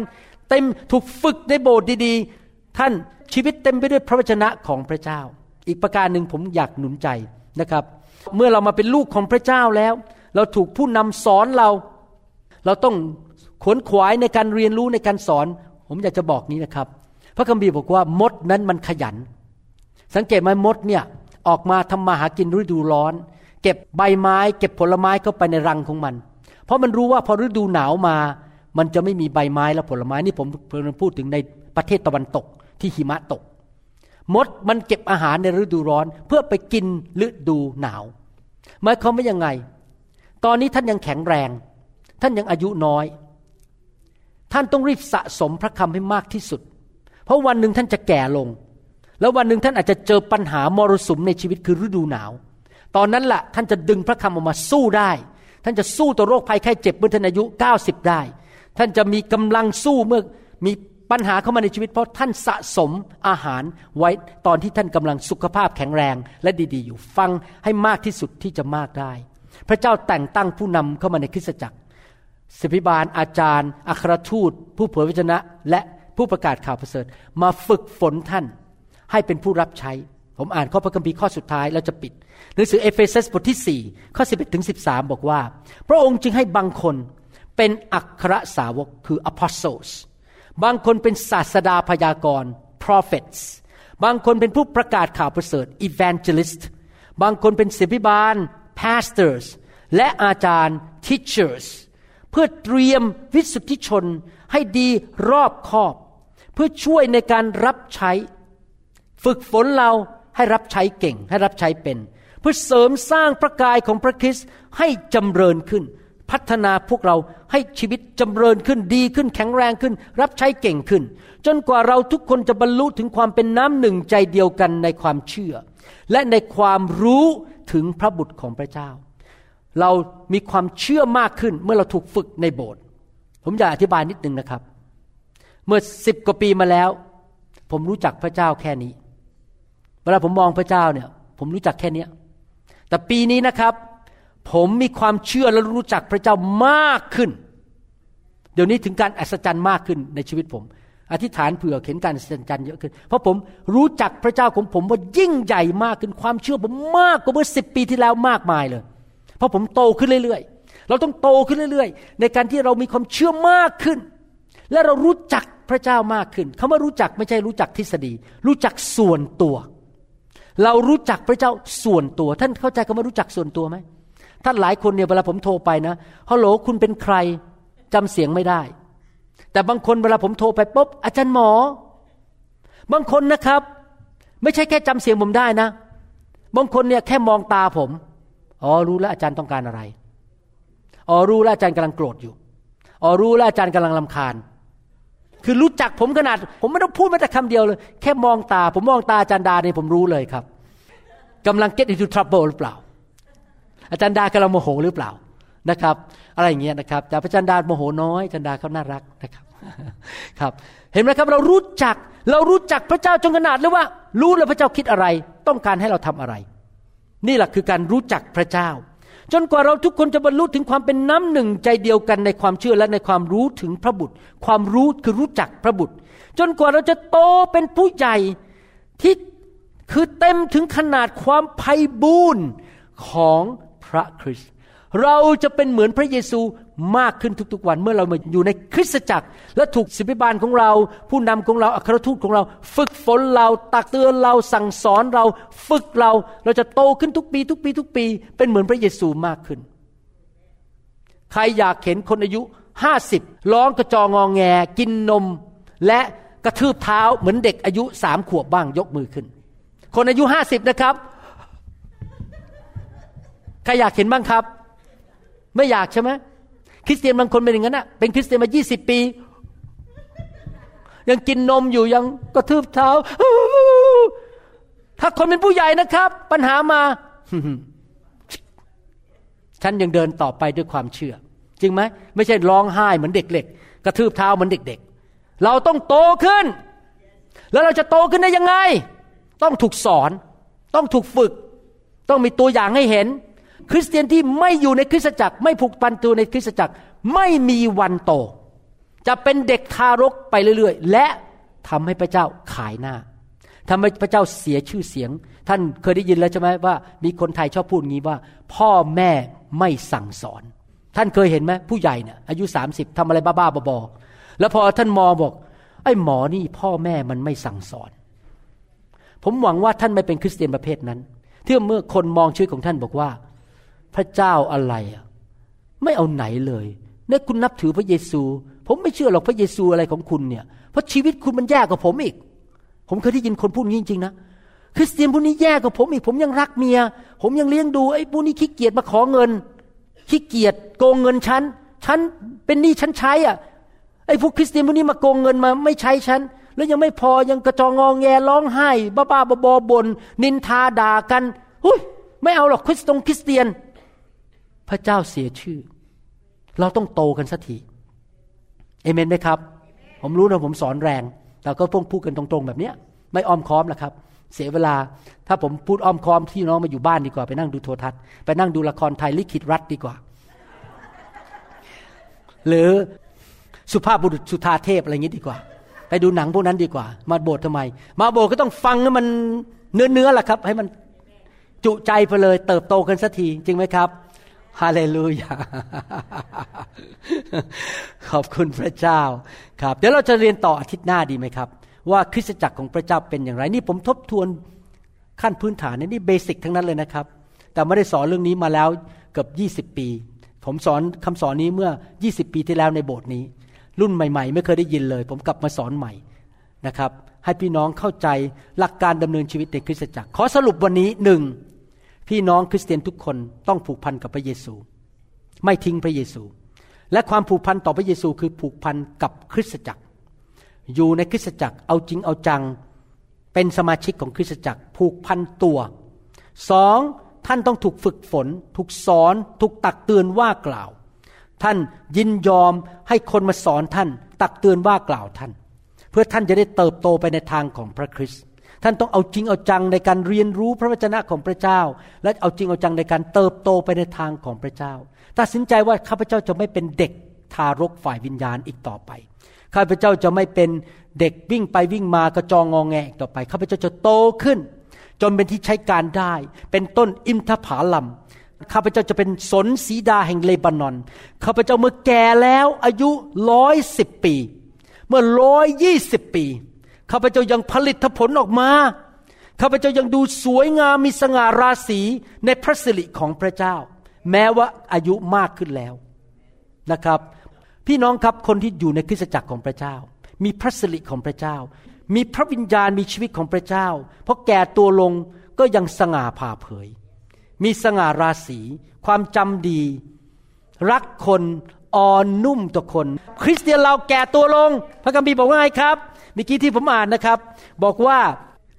เต็มถูกฝึกในโบสถ์ดีๆ ท่านชีวิตเต็มไปด้วยพระวจนะของพระเจ้า อีกประการหนึ่งผมอยากหนุนใจนะครับ เมื่อเรามาเป็นลูกของพระเจ้าแล้ว เราถูกผู้นำสอนเรา เราต้องขวนขวายในการเรียนรู้ในการสอน ผมอยากจะบอกนี้นะครับ พระคัมภีร์บอกว่ามดนั้นมันขยัน สังเกตไหมมดเนี่ยออกมาทำมาหากินฤดูร้อน เก็บใบไม้ เก็บผลไม้เข้าไปในรังของมัน เพราะมันรู้ว่าพอฤดูหนาวมา มันจะไม่มีใบไม้และผลไม้นี่ผมเพิ่งพูดถึงในประเทศตะวันตกที่หิมะตก มดมันเก็บอาหารในฤดูร้อน เพื่อไปกินฤดูหนาวหมายความว่ายังไง ตอนนี้ท่านยังแข็งแรง ท่านยังอายุน้อย ท่านต้องรีบสะสมพระคำให้มากที่สุด เพราะวันหนึ่งท่านจะแก่ลง แล้ววันหนึ่งท่านอาจจะเจอปัญหามรสุมในชีวิตคือฤดูหนาว ตอนนั้นละ่ะท่านจะดึงพระคำออกมาสู้ได้ ท่านจะสู้ต่อโรคภัยไข้เจ็บเมื่อท่านอายุ 90 ได้ ท่านจะมีกำลังสู้เมื่อมีปัญหาเข้ามาในชีวิตเพราะท่านสะสมอาหารไว้ตอนที่ท่านกำลังสุขภาพแข็งแรงและดีๆ อยู่ฟังให้มากที่สุดที่จะมากได้ พระเจ้าแต่งตั้งผู้นำเข้ามาในคริสตจักร สิบิบาลอาจารย์ อัครทูต ผู้เผยพระชนะและผู้ประกาศข่าวประเสริฐ มาฝึกฝนท่าน ให้เป็นผู้รับใช้ ผมอ่านข้อพระคัมภีร์ข้อสุดท้ายแล้วจะปิดหนังสือเอเฟซัสบทที่ 4 ข้อ 11ถึง13 บอกว่า พระองค์จึงให้บางคนเป็นอัครสาวกคือ apostles บางคนเป็นศาสดาพยากรณ์ prophets บางคนเป็นผู้ประกาศข่าวประเสริฐ evangelist บางคนเป็นศิบิบาล pastors และอาจารย์ teachers เพื่อเตรียมวิสุทธิชนให้ดีรอบคอบ เพื่อช่วยในการรับใช้ ฝึกฝนเราให้รับใช้เก่ง ให้รับใช้เป็น เพื่อเสริมสร้างพระกายของพระคริสต์ให้จำเริญขึ้น พัฒนาพวกเราให้ชีวิตจำเริญขึ้นดีขึ้นแข็งแรงขึ้น รับใช้เก่งขึ้น จนกว่าเราทุกคนจะบรรลุถึงความเป็นน้ำหนึ่งใจเดียวกันในความเชื่อ และในความรู้ถึงพระบุตรของพระเจ้า เรามีความเชื่อมากขึ้นเมื่อเราถูกฝึกในโบสถ์ผมอยากอธิบายนิดนึงนะครับ เมื่อสิบกว่าปีมาแล้ว ผมรู้จักพระเจ้าแค่นี้ เวลาผมมองพระเจ้าเนี่ย ผมรู้จักแค่เนี้ยแต่ปีนี้นะครับ ผมมีความเชื่อและรู้จักพระเจ้ามากขึ้น เดี๋ยวนี้ถึงการอัศจรรย์มากขึ้นในชีวิตผม อธิษฐานเผื่อเห็นการอัศจรรย์เยอะขึ้น เพราะผมรู้จักพระเจ้าของผมว่ายิ่งใหญ่มากขึ้น ความเชื่อผมมากกว่าเมื่อสิบปีที่แล้วมากมายเลย เพราะผมโตขึ้นเรื่อยๆ เราต้องโตขึ้นเรื่อยๆ ในการที่เรามีความเชื่อมากขึ้น และเรารู้จักพระเจ้ามากขึ้นคาว่ารู้จักไม่ใช่รู้จักทฤษฎี รู้จักส่วนตัว เรารู้จักพระเจ้าส่วนตัว ท่านเข้าใจคำว่ารู้จักส่วนตัวไหมท่านหลายคนเนี่ยเวลาผมโทรไปนะฮัลโหลคุณเป็นใครจำเสียงไม่ได้ แต่บางคนเวลาผมโทรไปปุ๊บอาจารย์หมอ บางคนนะครับ ไม่ใช่แค่จำเสียงผมได้นะ บางคนเนี่ยแค่มองตาผม อ๋อรู้แล้วอาจารย์ต้องการอะไร อ๋อรู้แล้วอาจารย์กำลังโกรธอยู่ อ๋อรู้แล้วอาจารย์กำลังลำคาญ คือรู้จักผมขนาด ผมไม่ต้องพูดแม้แต่คำเดียวเลย แค่มองตา ผมมองตาอาจารย์ดาเนี่ยผมรู้เลยครับกำลัง get into trouble หรือเปล่า อาจารย์ดากำลังโมโหหรือเปล่านะครับ อะไรอย่างเงี้ยนะครับ แต่อาจารย์ดาโมโหน้อยอาจารย์ดาเขาน่ารักนะครับครับ เห็นไหมครับเรารู้จักเรารู้จักพระเจ้าจนขนาดเลยว่า รู้เลยพระเจ้าคิดอะไร ต้องการให้เราทำอะไร นี่แหละคือการรู้จักพระเจ้า จนกว่าเราทุกคนจะบรรลุถึงความเป็นน้ำหนึ่งใจเดียวกันในความเชื่อและในความรู้ถึงพระบุตร ความรู้คือรู้จักพระบุตร จนกว่าเราจะโตเป็นผู้ใหญ่ที่คือเต็มถึงขนาดความไพ่บูรณ์ของพระคริสต์ เราจะเป็นเหมือนพระเยซูมากขึ้นทุกๆวันเมื่อเรามาอยู่ในคริสตจักร และถูกศิบิบาลของเรา ผู้นำของเราอัครทูตของเรา ฝึกฝนเราตักเตือนเราสั่งสอนเรา ฝึกเราเราจะโตขึ้นทุกปี ทุกปี ทุกปี เป็นเหมือนพระเยซูมากขึ้น ใครอยากเห็นคนอายุห้าสิบร้องกระจองงอแง กินนม และกระทืบเท้าเหมือนเด็กอายุสามขวบบ้างยกมือขึ้น คนอายุห้าสิบนะครับ ใครอยากเห็นบ้างครับ ไม่อยากใช่ไหมคริสเตียนบางคนเป็นอย่างนั้นนะเป็นคริสเตียนมายี่สิบปี ยังกินนมอยู่ยังกระทืบเท้า ถ้าคนเป็นผู้ใหญ่นะครับ ปัญหามา ฉันยังเดินต่อไปด้วยความเชื่อ จริงไหมไม่ใช่ร้องไห้เหมือนเด็กเล็กกระทืบเท้าเหมือนเด็ก ๆ เราต้องโตขึ้น แล้วเราจะโตขึ้นได้ยังไง ต้องถูกสอน ต้องถูกฝึก ต้องมีตัวอย่างให้เห็น คริสเตียนที่ไม่อยู่ในคริสตจักร ไม่ผูกพันตัวในคริสตจักร ไม่มีวันโต จะเป็นเด็กทารกไปเรื่อยๆ และทำให้พระเจ้าขายหน้าทำให้พระเจ้าเสียชื่อเสียง ท่านเคยได้ยินแล้วใช่ไหมว่า มีคนไทยชอบพูดงี้ว่า พ่อแม่ไม่สั่งสอน ท่านเคยเห็นไหมผู้ใหญ่เนี่ยอายุสามสิบทำอะไรบ้าๆบอๆแล้วพอท่านมอบอก ไอ้หมอนี่พ่อแม่มันไม่สั่งสอน ผมหวังว่าท่านไม่เป็นคริสเตียนประเภทนั้นเที่เมื่อคนมองชีวิตของท่านบอกว่า พระเจ้าอะไรอะไม่เอาไหนเลยเนี่ยคุณนับถือพระเยซู ผมไม่เชื่อหรอกพระเยซูอะไรของคุณเนี่ย เพราะชีวิตคุณมันแย่กว่าผมอีก ผมเคยได้ยินคนพูดงี้จริงๆนะคริสเตียนพวกนี้แย่กว่าผมอีก ผมยังรักเมีย ผมยังเลี้ยงดูไอ้พวกนี้ขี้เกียจมาขอเงินขี้เกียจโกงเงินฉันฉันเป็นหนี้ฉันใช้อะไอ้พวกคริสเตียนพวกนี้มาโกงเงินมาไม่ใช้ฉันแล้วยังไม่พอยังกระจองงองแงร้องไห้ บ้าบ้าบอบนนินทาด่ากันหุยไม่เอาหรอกคริสตงคริสเตียน พระเจ้าเสียชื่อ เราต้องโตกันสักทีเอเมนไหมครับ ผมรู้นะผมสอนแรง แต่ก็พงพูดกันตรงๆ แบบเนี้ย ไม่อ้อมค้อมนะครับ เสียเวลา ถ้าผมพูดอ้อมค้อมที่น้องมาอยู่บ้านดีกว่า ไปนั่งดูโทรทัศน์ ไปนั่งดูละครไทยลิขิตรัฐดีกว่า หรือสุภาพบุรุษสุธาเทพอะไรอย่างนี้ดีกว่า ไปดูหนังพวกนั้นดีกว่า มาโบสถ์ทำไม มาโบสถ์ก็ต้องฟังให้มันเนื้อเนื้อแหละครับ ให้มันจุใจไปเลย เติบโตกันสักทีจริงไหมครับ ฮาเลลูยา ขอบคุณพระเจ้าครับ เดี๋ยวเราจะเรียนต่ออาทิตย์หน้าดีไหมครับ ว่าคริสตจักรของพระเจ้าเป็นอย่างไร นี่ผมทบทวนขั้นพื้นฐานนี่เบสิกทั้งนั้นเลยนะครับ แต่ไม่ได้สอนเรื่องนี้มาแล้วเกือบ20 ปี ผมสอนคำสอนนี้เมื่อ 20 ปีที่แล้วในโบสถ์นี้ รุ่นใหม่ ๆ ไม่เคยได้ยินเลย ผมกลับมาสอนใหม่นะครับ ให้พี่น้องเข้าใจหลักการดำเนินชีวิตในคริสตจักร ขอสรุปวันนี้หนึ่ง พี่น้องคริสเตียนทุกคนต้องผูกพันกับพระเยซู ไม่ทิ้งพระเยซู และความผูกพันต่อพระเยซูคือผูกพันกับคริสตจักร อยู่ในคริสตจักรเอาจริงเอาจัง เป็นสมาชิกของคริสตจักร ผูกพันตัวสองท่านต้องถูกฝึกฝน ถูกสอน ถูกตักเตือนว่ากล่าว ท่านยินยอมให้คนมาสอนท่าน ตักเตือนว่ากล่าวท่าน เพื่อท่านจะได้เติบโตไปในทางของพระคริสต์ ท่านต้องเอาจริงเอาจังในการเรียนรู้พระวจนะของพระเจ้า และเอาจริงเอาจังในการเติบโตไปในทางของพระเจ้าตัดสินใจว่าข้าพเจ้าจะไม่เป็นเด็กทารกฝ่ายวิญญาณอีกต่อไป ข้าพเจ้าจะไม่เป็นเด็กวิ่งไปวิ่งมากระจองงองแงอีกต่อไป ข้าพเจ้าจะโตขึ้น จนเป็นที่ใช้การได้ เป็นต้นอิมทผาลัมข้าพเจ้าจะเป็นสนสีดาแห่งเลบานอน ข้าพเจ้าเมื่อแก่แล้วอายุร้อยสิบปี เมื่อร้อยยี่สิบปี ข้าพเจ้ายังผลิตผลออกมาข้าพเจ้ายังดูสวยงามมีสง่าราศีในพระสิริของพระเจ้า แม้ว่าอายุมากขึ้นแล้วนะครับ พี่น้องครับคนที่อยู่ในคริสตจักรของพระเจ้า มีพระสิริของพระเจ้า มีพระวิญญาณมีชีวิตของพระเจ้า เพราะแก่ตัวลงก็ยังสง่าผ่าเผย มีสง่าราศีความจำดี รักคนอ่อนนุ่มต่อคน คริสเตียนเราแก่ตัวลง พระคัมภีร์บอกว่าไงครับ เมื่อกี้ที่ผมอ่านนะครับ บอกว่า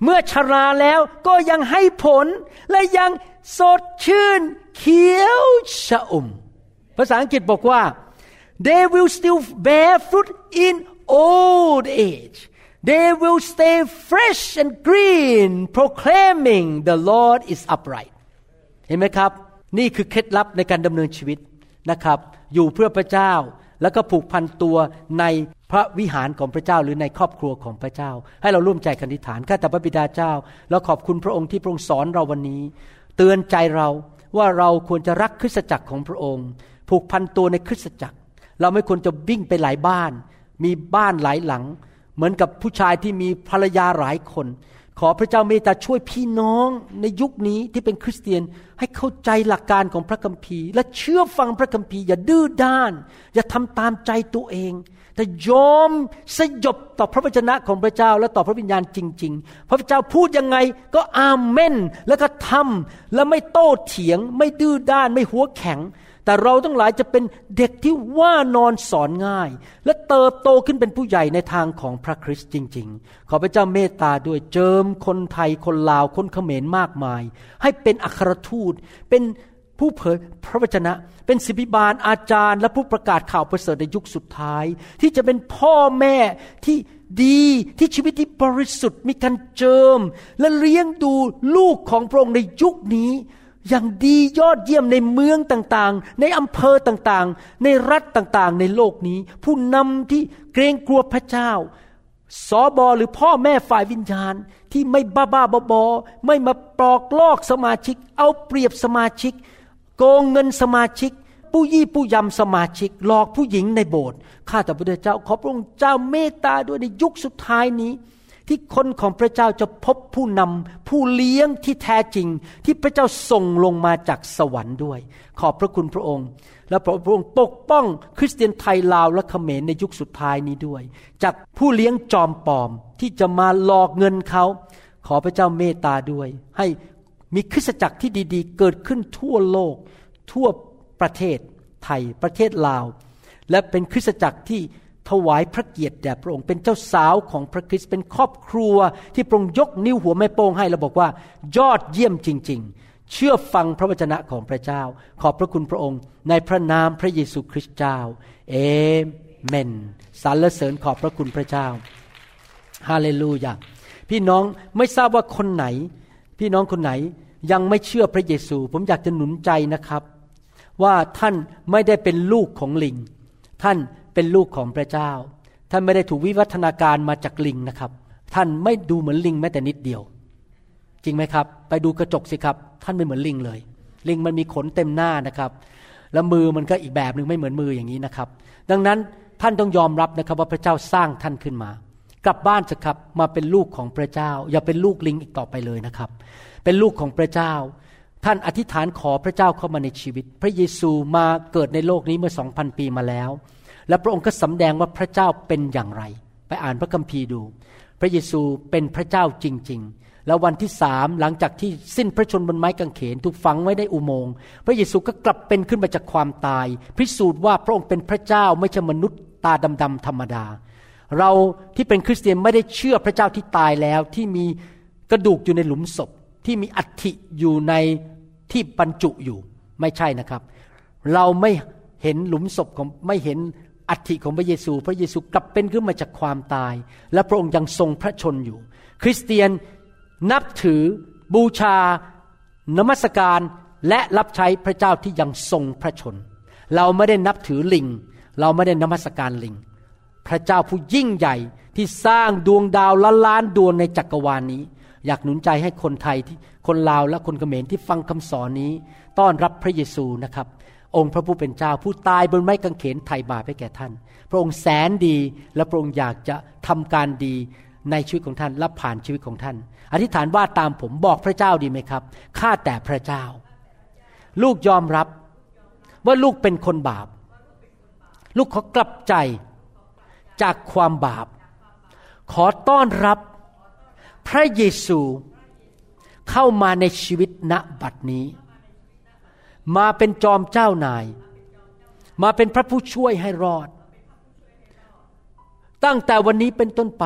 เมื่อชราแล้วก็ยังให้ผลและยังสดชื่นเขียวชะอุ่ม ภาษาอังกฤษบอกว่า they will still bear fruit in old age they will stay fresh and green proclaiming the Lord is upright เห็นไหมครับ นี่คือเคล็ดลับในการดำเนินชีวิตนะครับ อยู่เพื่อพระเจ้า แล้วก็ผูกพันตัวในพระวิหารของพระเจ้าหรือในครอบครัวของพระเจ้า ให้เราร่วมใจกันธิษฐานข้าแต่พระบิดาเจ้า เราขอบคุณพระองค์ที่พระองค์สอนเราวันนี้ เตือนใจเราว่าเราควรจะรักคริสตจักรของพระองค์ ผูกพันตัวในคริสตจักร เราไม่ควรจะวิ่งไปหลายบ้าน มีบ้านหลายหลัง เหมือนกับผู้ชายที่มีภรรยาหลายคน ขอพระเจ้าเมตตาช่วยพี่น้องในยุคนี้ที่เป็นคริสเตียนให้เข้าใจหลักการของพระคัมภีร์ และเชื่อฟังพระคัมภีร์ อย่าดื้อด้าน อย่าทำตามใจตัวเอง แต่ยอมสยบต่อพระวจนะของพระเจ้าและต่อพระวิญญาณจริง ๆ พระเจ้าพูดยังไงก็อาเมน แล้วก็ทำและไม่โต้เถียง ไม่ดื้อด้านไม่หัวแข็ง แต่เราทั้งหลายจะเป็นเด็กที่ว่านอนสอนง่าย และเติบโตขึ้นเป็นผู้ใหญ่ในทางของพระคริสต์จริง ๆ ขอพระเจ้าเมตตาด้วยเจิมคนไทยคนลาวคนเขมรมากมาย ให้เป็นอัครทูต เป็นผู้เผยพระวจนะ เป็นศิบิบาลอาจารย์ และผู้ประกาศข่าวประเสริฐในยุคสุดท้าย ที่จะเป็นพ่อแม่ที่ดีที่ชีวิตที่บริสุทธิ์มีการเจิม และเลี้ยงดูลูกของพระองค์ในยุคนี้ อย่างดียอดเยี่ยมในเมืองต่างๆ ในอำเภอต่างๆ ในรัฐต่างๆ ในโลกนี้ ผู้นำที่เกรงกลัวพระเจ้าสอบอหรือพ่อแม่ฝ่ายวิญญาณที่ไม่บ้าบ้าบอบอไม่มาปลอกลอกสมาชิก เอาเปรียบสมาชิก โกงเงินสมาชิก ผู้ยี่ผู้ยำสมาชิก หลอกผู้หญิงในโบสถ์ข้าแต่พระเจ้าขอพระองค์เจ้าเมตตาด้วยในยุคสุดท้ายนี้ ที่คนของพระเจ้าจะพบผู้นำผู้เลี้ยงที่แท้จริง ที่พระเจ้าส่งลงมาจากสวรรค์ด้วย ขอบพระคุณพระองค์ และพระองค์ปกป้องคริสเตียนไทยลาวและเขมรในยุคสุดท้ายนี้ด้วย จากผู้เลี้ยงจอมปลอมที่จะมาหลอกเงินเขา ขอพระเจ้าเมตตาด้วย ให้มีคริสตจักรที่ดีๆ เกิดขึ้นทั่วโลก ทั่วประเทศไทยประเทศลาว และเป็นคริสตจักรที่ ถวายพระเกียรติแด่พระองค์เป็นเจ้าสาวของพระคริสต์เป็นครอบครัวที่พระองค์ยกนิ้วหัวแม่โป้งให้แล้วบอกว่า ยอดเยี่ยมจริง ๆ เชื่อฟังพระวจนะของพระเจ้า ขอบพระคุณพระองค์ ในพระนามพระเยซูคริสต์เจ้า เอเมนสรรเสริญขอบพระคุณพระเจ้าฮาเลลูยาพี่น้องไม่ทราบว่าคนไหน พี่น้องคนไหนยังไม่เชื่อพระเยซู ผมอยากจะหนุนใจนะครับ ว่าท่านไม่ได้เป็นลูกของลิง ท่าน เป็นลูกของพระเจ้า ท่านไม่ได้ถูกวิวัฒนาการมาจากลิงนะครับ ท่านไม่ดูเหมือนลิงแม้แต่นิดเดียว จริงไหมครับ ไปดูกระจกสิครับ ท่านไม่เหมือนลิงเลย ลิงมันมีขนเต็มหน้านะครับ แล้วมือมันก็อีกแบบหนึ่งไม่เหมือนมืออย่างนี้นะครับ ดังนั้นท่านต้องยอมรับนะครับว่าพระเจ้าสร้างท่านขึ้นมา กลับบ้านสิครับมาเป็นลูกของพระเจ้า อย่าเป็นลูกลิงอีกต่อไปเลยนะครับ เป็นลูกของพระเจ้าท่านอธิษฐานขอพระเจ้าเข้ามาในชีวิต พระเยซูมาเกิดในโลกนี้เมื่อสองพันปีมาแล้ว และพระองค์ก็สำแดงว่าพระเจ้าเป็นอย่างไร ไปอ่านพระคัมภีร์ดู พระเยซูเป็นพระเจ้าจริง ๆ แล้ววันที่สามหลังจากที่สิ้นพระชนบนไม้กางเขนถูกฝังไว้ในอุโมงค์พระเยซูก็กลับเป็นขึ้นมาจากความตาย พิสูจน์ว่าพระองค์เป็นพระเจ้าไม่ใช่มนุษย์ตาดำๆธรรมดา เราที่เป็นคริสเตียนไม่ได้เชื่อพระเจ้าที่ตายแล้วที่มีกระดูกอยู่ในหลุมศพที่มีอัฐิอยู่ในที่บรรจุอยู่ไม่ใช่นะครับ เราไม่เห็นหลุมศพของไม่เห็น อัฐิของพระเยซู พระเยซูกลับเป็นขึ้นมาจากความตาย และพระองค์ยังทรงพระชนอยู่ คริสเตียนนับถือบูชานมัสการและรับใช้พระเจ้าที่ยังทรงพระชน เราไม่ได้นับถือลิง เราไม่ได้นมัสการลิง พระเจ้าผู้ยิ่งใหญ่ที่สร้างดวงดาวล้านล้านดวงในจักรวาลนี้ อยากหนุนใจให้คนไทยที่คนลาวและคนเขมรที่ฟังคำสอนนี้ ต้อนรับพระเยซูนะครับ องค์พระผู้เป็นเจ้าผู้ตายบนไม้กางเขนไถ่บาปให้แก่ท่าน พระองค์แสนดีและพระองค์อยากจะทำการดีในชีวิตของท่านและผ่านชีวิตของท่าน อธิษฐานว่าตามผมบอกพระเจ้าดีไหมครับข้าแต่พระเจ้า ลูกยอมรับว่าลูกเป็นคนบาป ลูกขอกลับใจจากความบาป ขอต้อนรับพระเยซูเข้ามาในชีวิตณบัดนี้ มาเป็นจอมเจ้านาย มาเป็นพระผู้ช่วยให้รอด ตั้งแต่วันนี้เป็นต้นไป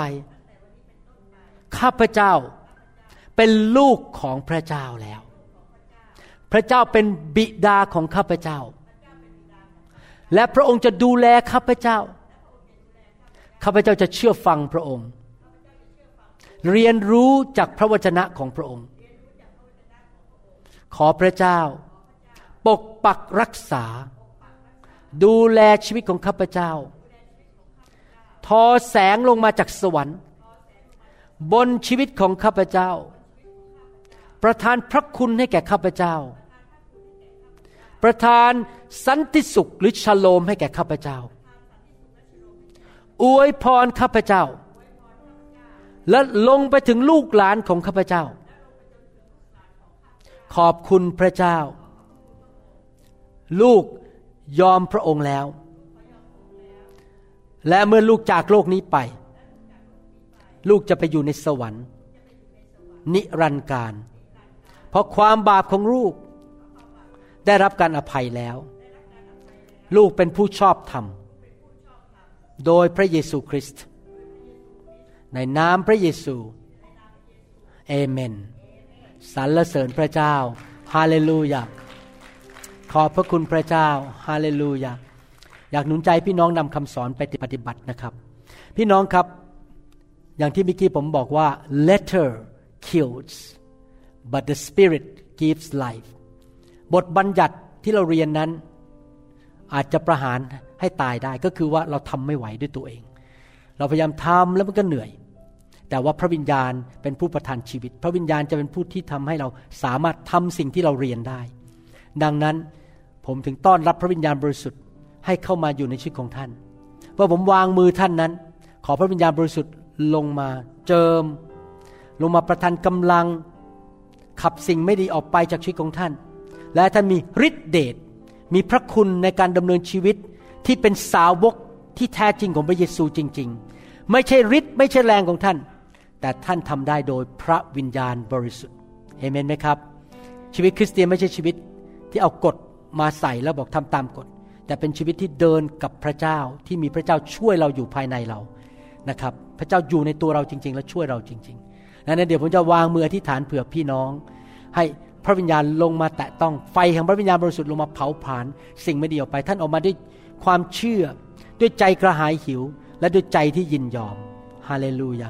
ข้าพเจ้าเป็นลูกของพระเจ้าแล้ว พระเจ้าเป็นบิดาของข้าพเจ้า และพระองค์จะดูแลข้าพเจ้า ข้าพเจ้าจะเชื่อฟังพระองค์ เรียนรู้จากพระวจนะของพระองค์ ขอพระเจ้า ปกปักรักษา ดูแลชีวิตของข้าพเจ้า ทอแสงลงมาจากสวรรค์ บนชีวิตของข้าพเจ้า ประทานพระคุณให้แก่ข้าพเจ้า ประทานสันติสุขหรือชโลมให้แก่ข้าพเจ้า อวยพรข้าพเจ้า และลงไปถึงลูกหลานของข้าพเจ้า ขอบคุณพระเจ้า ลูกยอมพระองค์แล้ว และเมื่อลูกจากโลกนี้ไป ลูกจะไปอยู่ในสวรรค์ นิรันดร์การ เพราะความบาปของลูก ได้รับการอภัยแล้ว ลูกเป็นผู้ชอบธรรม โดยพระเยซูคริสต์ในนามพระเยซูเอเมนสรรเสริญพระเจ้า ฮาเลลูยา ขอบพระคุณพระเจ้าฮาเลลูยาอยากหนุนใจพี่น้องนำคำสอนไปปฏิบัตินะครับ พี่น้องครับอย่างที่เมื่อกี้ผมบอกว่า letter kills but the spirit gives life บทบัญญัติที่เราเรียนนั้น อาจจะประหารให้ตายได้ก็คือว่าเราทำไม่ไหวด้วยตัวเอง เราพยายามทำแล้วมันก็เหนื่อย แต่ว่าพระวิญญาณเป็นผู้ประทานชีวิต พระวิญญาณจะเป็นผู้ที่ทำให้เราสามารถทำสิ่งที่เราเรียนได้ ดังนั้น ผมถึงต้อนรับพระวิญญาณบริสุทธิ์ให้เข้ามาอยู่ในชีวิตของท่านเมื่อผมวางมือท่านนั้น ขอพระวิญญาณบริสุทธิ์ลงมาเจิม ลงมาประทานกำลัง ขับสิ่งไม่ดีออกไปจากชีวิตของท่าน และท่านมีฤทธิเดชมีพระคุณในการดำเนินชีวิตที่เป็นสาวกที่แท้จริงของพระเยซูจริง ๆ ไม่ใช่ฤทธิ์ไม่ใช่แรงของท่าน แต่ท่านทำได้โดยพระวิญญาณบริสุทธิ์เอเมนไหมครับ ชีวิตคริสเตียนไม่ใช่ชีวิตที่เอากฎ มาใส่แล้วบอกทำตามกฎ แต่เป็นชีวิตที่เดินกับพระเจ้าที่มีพระเจ้าช่วยเราอยู่ภายในเรานะครับ พระเจ้าอยู่ในตัวเราจริง ๆ และช่วยเราจริงๆนั้นเดี๋ยวผมจะวางมืออธิษฐานเผื่อพี่น้อง ให้พระวิญญาณลงมาแตะต้องไฟแห่งพระวิญญาณบริสุทธิ์ลงมาเผาผลาญสิ่งไม่ดีออกไป ท่านออกมาด้วยความเชื่อ ด้วยใจกระหายหิว และด้วยใจที่ยินยอมฮาเลลูยา